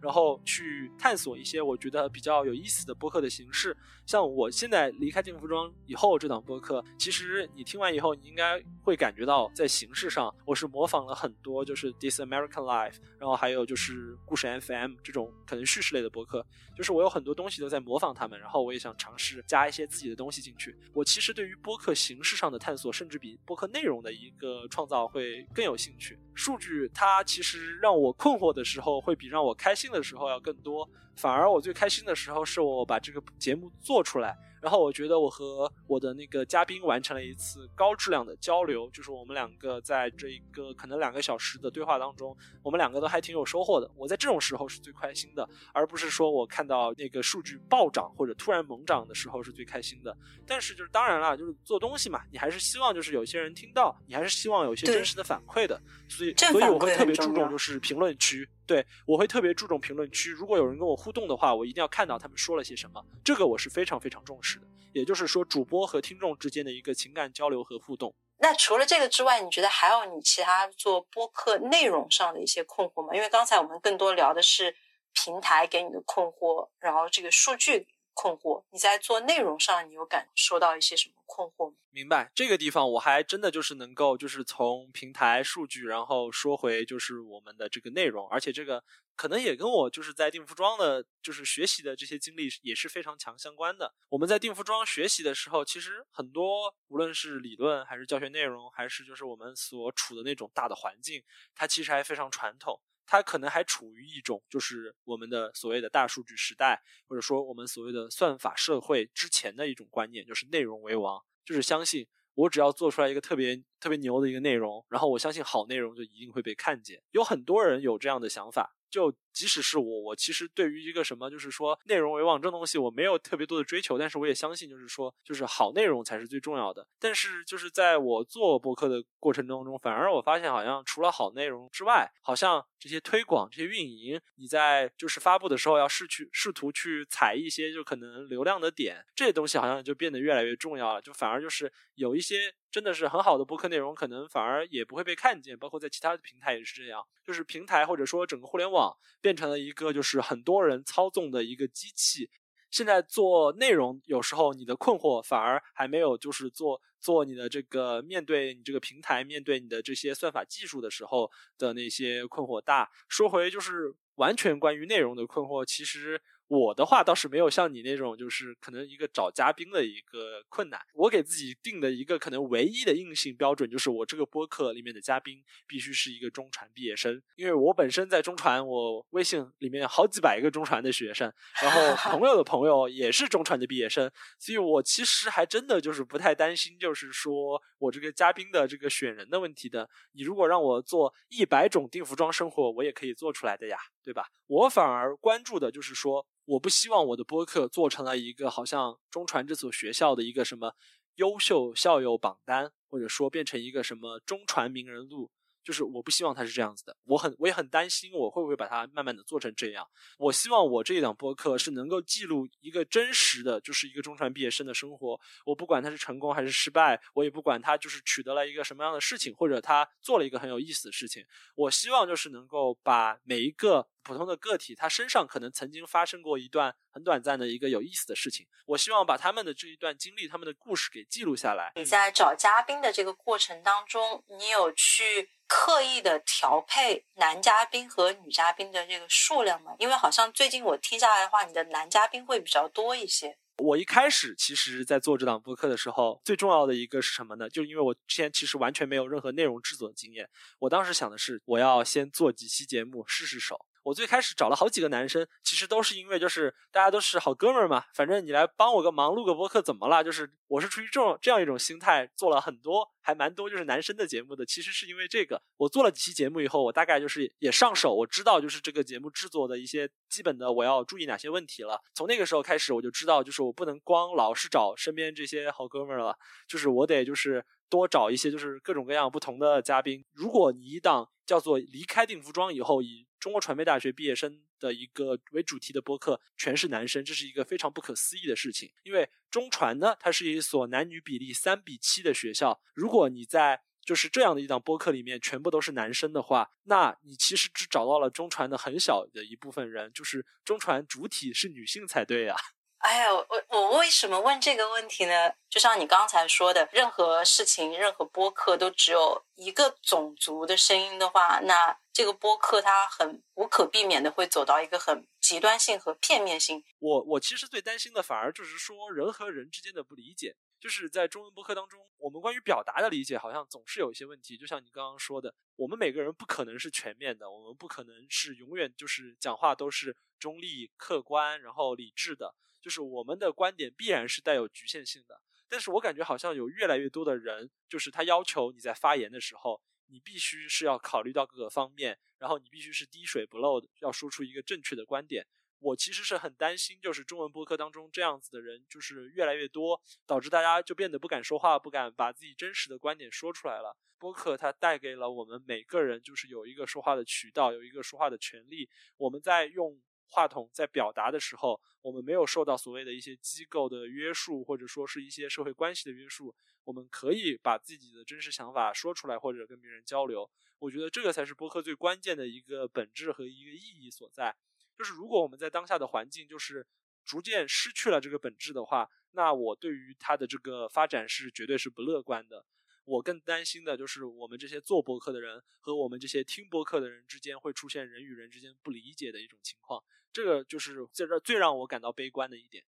然后去探索一些我觉得比较有意思的播客的形式，像我现在离开定服装以后这档播客，其实你听完以后，你应该会感觉到在形式上我是模仿了很多，就是 This American Life，然后还有就是故事 FM 这种可能叙事类的播客，就是我有很多东西都在模仿他们，然后我也想尝试加一些自己的东西进去。我其实对于播客形式上的探索，甚至比播客内容的一个创造会更有兴趣。数据它其实让我困惑的时候，会比让我开心。的时候要更多，反而我最开心的时候是我把这个节目做出来。然后我觉得我和我的那个嘉宾完成了一次高质量的交流，就是我们两个在这一个可能两个小时的对话当中，我们两个都还挺有收获的。我在这种时候是最开心的，而不是说我看到那个数据暴涨或者突然猛涨的时候是最开心的。但是就是当然了，就是做东西嘛，你还是希望就是有些人听到，你还是希望有一些真实的反馈的。所以所以我会特别注重就是评论区，对我会特别注重评论区。如果有人跟我互动的话，我一定要看到他们说了些什么，这个我是非常非常重视的。也就是说，主播和听众之间的一个情感交流和互动。那除了这个之外，你觉得还有你其他做播客内容上的一些困惑吗？因为刚才我们更多聊的是平台给你的困惑，然后这个数据困惑。你在做内容上，你有感受到一些什么困惑吗？明白这个地方，我还真的就是能够，就是从平台数据，然后说回就是我们的这个内容，而且这个。可能也跟我就是在定服装的，就是学习的这些经历也是非常强相关的。我们在定服装学习的时候，其实很多无论是理论还是教学内容，还是就是我们所处的那种大的环境，它其实还非常传统。它可能还处于一种就是我们的所谓的大数据时代，或者说我们所谓的算法社会之前的一种观念，就是内容为王，就是相信我只要做出来一个特别特别牛的一个内容，然后我相信好内容就一定会被看见。有很多人有这样的想法。就即使是我，我其实对于一个什么，就是说内容为王这东西，我没有特别多的追求，但是我也相信，就是说，就是好内容才是最重要的。但是就是在我做博客的过程当中，反而我发现，好像除了好内容之外，好像这些推广、这些运营，你在就是发布的时候要试去试图去踩一些就可能流量的点，这些东西好像就变得越来越重要了。就反而就是有一些真的是很好的播客内容，可能反而也不会被看见，包括在其他的平台也是这样。就是平台或者说整个互联网变成了一个就是很多人操纵的一个机器。现在做内容，有时候你的困惑反而还没有就是做做你的这个面对你这个平台面对你的这些算法技术的时候的那些困惑大。说回就是完全关于内容的困惑，其实。我的话倒是没有像你那种，就是可能一个找嘉宾的一个困难。我给自己定的一个可能唯一的硬性标准，就是我这个播客里面的嘉宾必须是一个中传毕业生。因为我本身在中传，我微信里面好几百个中传的学生，然后朋友的 朋友也是中传的毕业生，所以我其实还真的就是不太担心，就是说我这个嘉宾的这个选人的问题的。你如果让我做一百种定服装生活，我也可以做出来的呀，对吧？我反而关注的就是说。我不希望我的播客做成了一个好像中传这所学校的一个什么优秀校友榜单，或者说变成一个什么中传名人录。就是我不希望它是这样子的，我很我也很担心我会不会把它慢慢的做成这样。我希望我这一档播客是能够记录一个真实的，就是一个中传毕业生的生活。我不管他是成功还是失败，我也不管他就是取得了一个什么样的事情，或者他做了一个很有意思的事情。我希望就是能够把每一个普通的个体，他身上可能曾经发生过一段很短暂的一个有意思的事情。我希望把他们的这一段经历，他们的故事给记录下来。你在找嘉宾的这个过程当中，你有去？刻意的调配男嘉宾和女嘉宾的这个数量吗？因为好像最近我听下来的话，你的男嘉宾会比较多一些。我一开始其实，在做这档播客的时候，最重要的一个是什么呢？就因为我之前其实完全没有任何内容制作的经验，我当时想的是，我要先做几期节目试试手。我最开始找了好几个男生，其实都是因为就是大家都是好哥们儿嘛，反正你来帮我个忙，录个播客怎么了？就是我是出于这种这样一种心态，做了很多还蛮多就是男生的节目的。其实是因为这个，我做了几期节目以后，我大概就是也上手，我知道就是这个节目制作的一些基本的我要注意哪些问题了。从那个时候开始，我就知道就是我不能光老是找身边这些好哥们儿了，就是我得就是多找一些就是各种各样不同的嘉宾。如果你一档叫做离开定服装以后以中国传媒大学毕业生的一个为主题的播客，全是男生，这是一个非常不可思议的事情。因为中传呢，它是一所男女比例三比七的学校。如果你在就是这样的一档播客里面全部都是男生的话，那你其实只找到了中传的很小的一部分人，就是中传主体是女性才对呀。哎呀，我我为什么问这个问题呢？就像你刚才说的，任何事情、任何播客都只有一个种族的声音的话，那这个播客它很无可避免的会走到一个很极端性和片面性。我我其实最担心的反而就是说人和人之间的不理解，就是在中文播客当中，我们关于表达的理解好像总是有一些问题。就像你刚刚说的，我们每个人不可能是全面的，我们不可能是永远就是讲话都是中立、客观，然后理智的。就是我们的观点必然是带有局限性的，但是我感觉好像有越来越多的人，就是他要求你在发言的时候，你必须是要考虑到各个方面，然后你必须是滴水不漏的，要说出一个正确的观点。我其实是很担心，就是中文播客当中这样子的人，就是越来越多，导致大家就变得不敢说话，不敢把自己真实的观点说出来了。播客它带给了我们每个人，就是有一个说话的渠道，有一个说话的权利。我们在用。话筒在表达的时候，我们没有受到所谓的一些机构的约束，或者说是一些社会关系的约束，我们可以把自己的真实想法说出来，或者跟别人交流。我觉得这个才是播客最关键的一个本质和一个意义所在。就是如果我们在当下的环境就是逐渐失去了这个本质的话，那我对于它的这个发展是绝对是不乐观的。我更担心的就是我们这些做播客的人和我们这些听播客的人之间会出现人与人之间不理解的一种情况。这个就是在这最让我感到悲观的一点。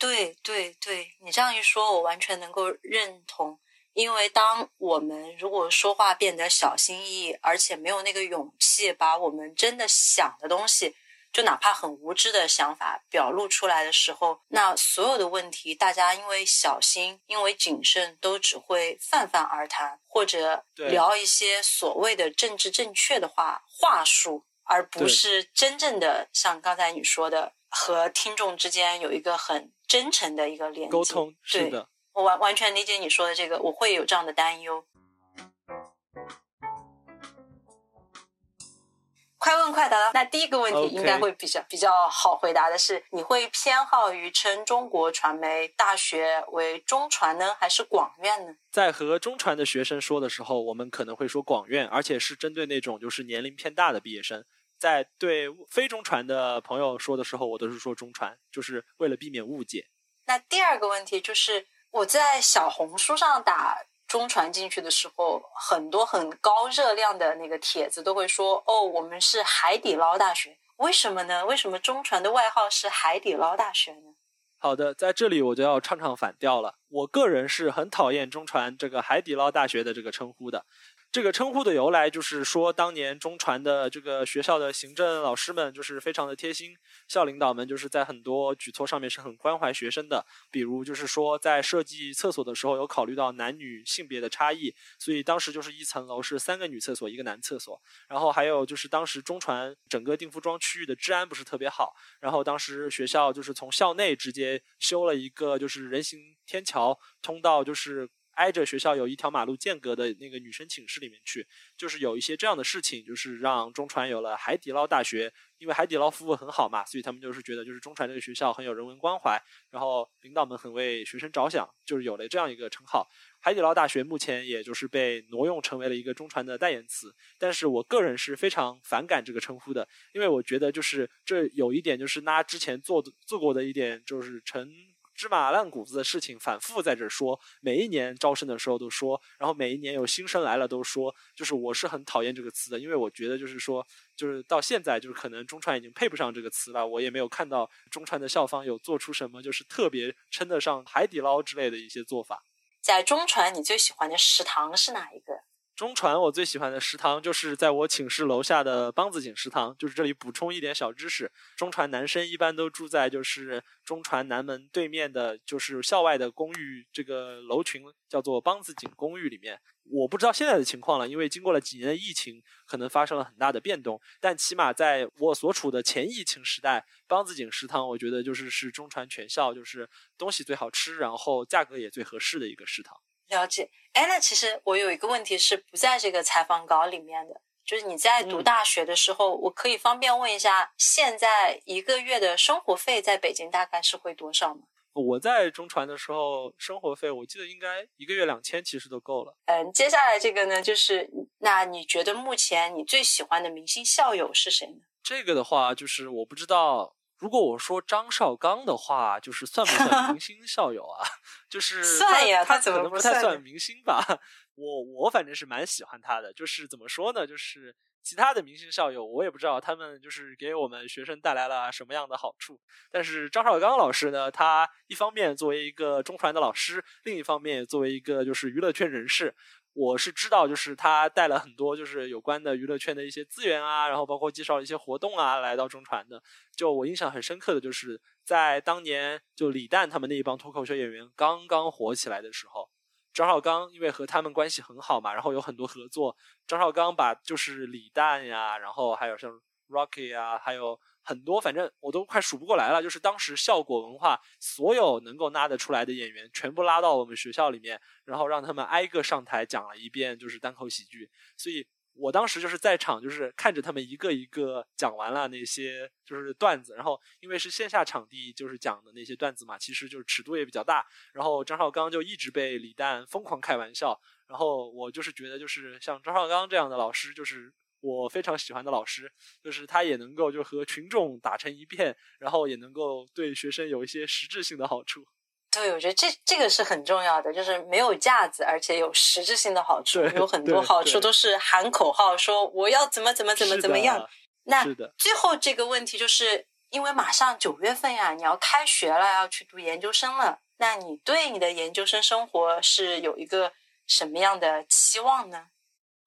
对对对，你这样一说，我完全能够认同。因为当我们如果说话变得小心翼翼，而且没有那个勇气把我们真的想的东西，就哪怕很无知的想法表露出来的时候，那所有的问题，大家因为小心，因为谨慎，都只会泛泛而谈，或者聊一些所谓的政治正确的话话术。而不是真正的像刚才你说的和听众之间有一个很真诚的一个连接沟通。是的，我完完全理解你说的这个，我会有这样的担忧。快问快答，那第一个问题应该会比较比较好回答的是，你会偏好于称中国传媒大学为中传呢，还是广院呢？在和中传的学生说的时候，我们可能会说广院，而且是针对那种就是年龄偏大的毕业生。在对非中传的朋友说的时候，我都是说中传，就是为了避免误解。那第二个问题就是我在小红书上打。中传进去的时候，很多很高热量的那个帖子都会说：“哦，我们是海底捞大学。”为什么呢？为什么中传的外号是海底捞大学呢？好的，在这里我就要唱唱反调了。我个人是很讨厌中传这个海底捞大学的这个称呼的。这个称呼的由来，就是说，当年中传的这个学校的行政老师们就是非常的贴心，校领导们就是在很多举措上面是很关怀学生的。比如，就是说在设计厕所的时候，有考虑到男女性别的差异，所以当时就是一层楼是三个女厕所，一个男厕所。然后还有就是当时中传整个定服装区域的治安不是特别好，然后当时学校就是从校内直接修了一个就是人行天桥通到就是。挨着学校有一条马路间隔的那个女生寝室里面去，就是有一些这样的事情，就是让中传有了海底捞大学，因为海底捞服务很好嘛，所以他们就是觉得就是中传这个学校很有人文关怀，然后领导们很为学生着想，就是有了这样一个称号。海底捞大学目前也就是被挪用成为了一个中传的代言词，但是我个人是非常反感这个称呼的，因为我觉得就是这有一点就是拿之前做的做过的一点就是成。芝麻烂谷子的事情反复在这说，每一年招生的时候都说，然后每一年有新生来了都说，就是我是很讨厌这个词的，因为我觉得就是说，就是到现在就是可能中传已经配不上这个词了，我也没有看到中传的校方有做出什么就是特别称得上海底捞之类的一些做法。在中传，你最喜欢的食堂是哪一个？中传我最喜欢的食堂就是在我寝室楼下的梆子井食堂。就是这里补充一点小知识：中传男生一般都住在就是中传南门对面的，就是校外的公寓，这个楼群叫做梆子井公寓里面。我不知道现在的情况了，因为经过了几年的疫情，可能发生了很大的变动。但起码在我所处的前疫情时代，梆子井食堂，我觉得就是是中传全校就是东西最好吃，然后价格也最合适的一个食堂。了解，哎，那其实我有一个问题是不在这个采访稿里面的，就是你在读大学的时候，我可以方便问一下，现在一个月的生活费在北京大概是会多少吗？我在中传的时候，生活费我记得应该一个月两千，其实都够了。嗯，接下来这个呢，就是那你觉得目前你最喜欢的明星校友是谁呢？这个的话，就是我不知道。如果我说张绍刚的话，就是算不算明星校友啊？就是算呀，他可能不太算明星吧？我我反正是蛮喜欢他的。就是怎么说呢？就是其他的明星校友，我也不知道他们就是给我们学生带来了什么样的好处。但是张绍刚老师呢，他一方面作为一个中传的老师，另一方面作为一个就是娱乐圈人士。我是知道，就是他带了很多就是有关的娱乐圈的一些资源啊，然后包括介绍一些活动啊，来到中传的。就我印象很深刻的就是在当年就李诞他们那一帮脱口秀演员刚刚火起来的时候，张绍刚因为和他们关系很好嘛，然后有很多合作。张绍刚把就是李诞呀，然后还有像 Rocky 啊，还有。很多，反正我都快数不过来了。就是当时效果文化所有能够拉得出来的演员，全部拉到我们学校里面，然后让他们挨个上台讲了一遍，就是单口喜剧。所以我当时就是在场，就是看着他们一个一个讲完了那些就是段子。然后因为是线下场地，就是讲的那些段子嘛，其实就是尺度也比较大。然后张绍刚就一直被李诞疯狂开玩笑。然后我就是觉得，就是像张绍刚这样的老师，就是。我非常喜欢的老师，就是他也能够就和群众打成一片，然后也能够对学生有一些实质性的好处。对，我觉得这这个是很重要的，就是没有架子，而且有实质性的好处。有很多好处都是喊口号说我要怎么怎么怎么怎么样。那最后这个问题就是因为马上九月份呀，你要开学了，要去读研究生了。那你对你的研究生生活是有一个什么样的期望呢？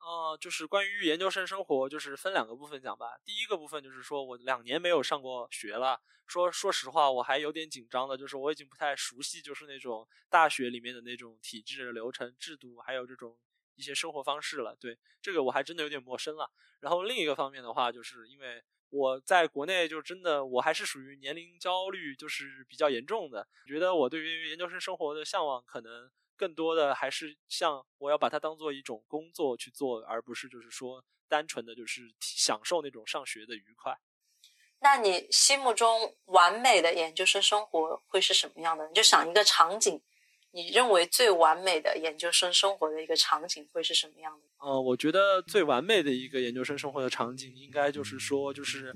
呃，就是关于研究生生活，就是分两个部分讲吧。第一个部分就是说我两年没有上过学了，说说实话，我还有点紧张的，就是我已经不太熟悉，就是那种大学里面的那种体制、流程、制度，还有这种一些生活方式了。对这个我还真的有点陌生了。然后另一个方面的话，就是因为我在国内就真的我还是属于年龄焦虑就是比较严重的，觉得我对于研究生生活的向往可能更多的还是像我要把它当做一种工作去做，而不是就是说单纯的就是享受那种上学的愉快。那你心目中完美的研究生生活会是什么样的？你就想一个场景，你认为最完美的研究生生活的一个场景会是什么样的？呃，我觉得最完美的一个研究生生活的场景，应该就是说，就是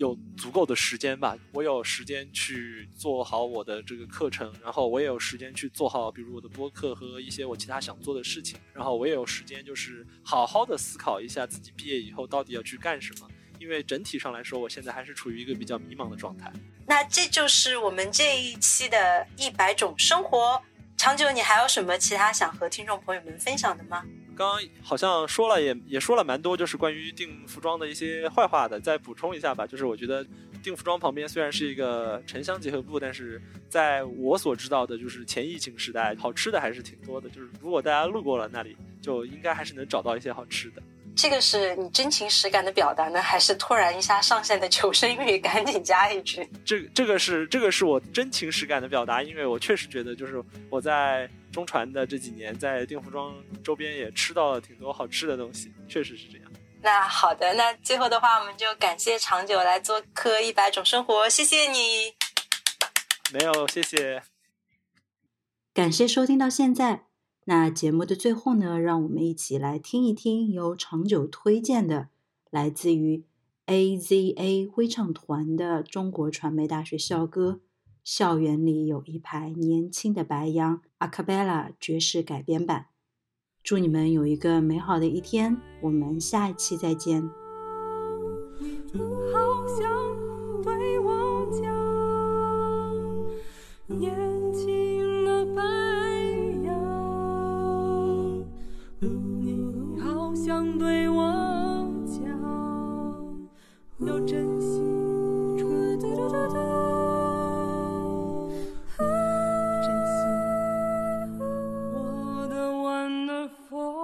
有足够的时间吧。我有时间去做好我的这个课程，然后我也有时间去做好，比如我的播客和一些我其他想做的事情。然后我也有时间，就是好好的思考一下自己毕业以后到底要去干什么。因为整体上来说，我现在还是处于一个比较迷茫的状态。那这就是我们这一期的一百种生活。长久，你还有什么其他想和听众朋友们分享的吗？刚刚好像说了，也也说了蛮多，就是关于定服装的一些坏话的。再补充一下吧，就是我觉得定服装旁边虽然是一个城乡结合部，但是在我所知道的，就是前疫情时代，好吃的还是挺多的。就是如果大家路过了那里，就应该还是能找到一些好吃的。这个是你真情实感的表达呢，还是突然一下上线的求生欲？赶紧加一句。这这个是这个是我真情实感的表达，因为我确实觉得，就是我在中传的这几年，在定服装周边也吃到了挺多好吃的东西，确实是这样。那好的，那最后的话，我们就感谢长久来做客一百种生活，谢谢你。没有，谢谢。感谢收听到现在。那节目的最后呢，让我们一起来听一听由长久推荐的，来自于 AZA 徽唱团的中国传媒大学校歌《校园里有一排年轻的白羊》阿卡贝拉爵士改编版。祝你们有一个美好的一天，我们下一期再见好想对我讲。要珍惜。珍惜我的 wonderful。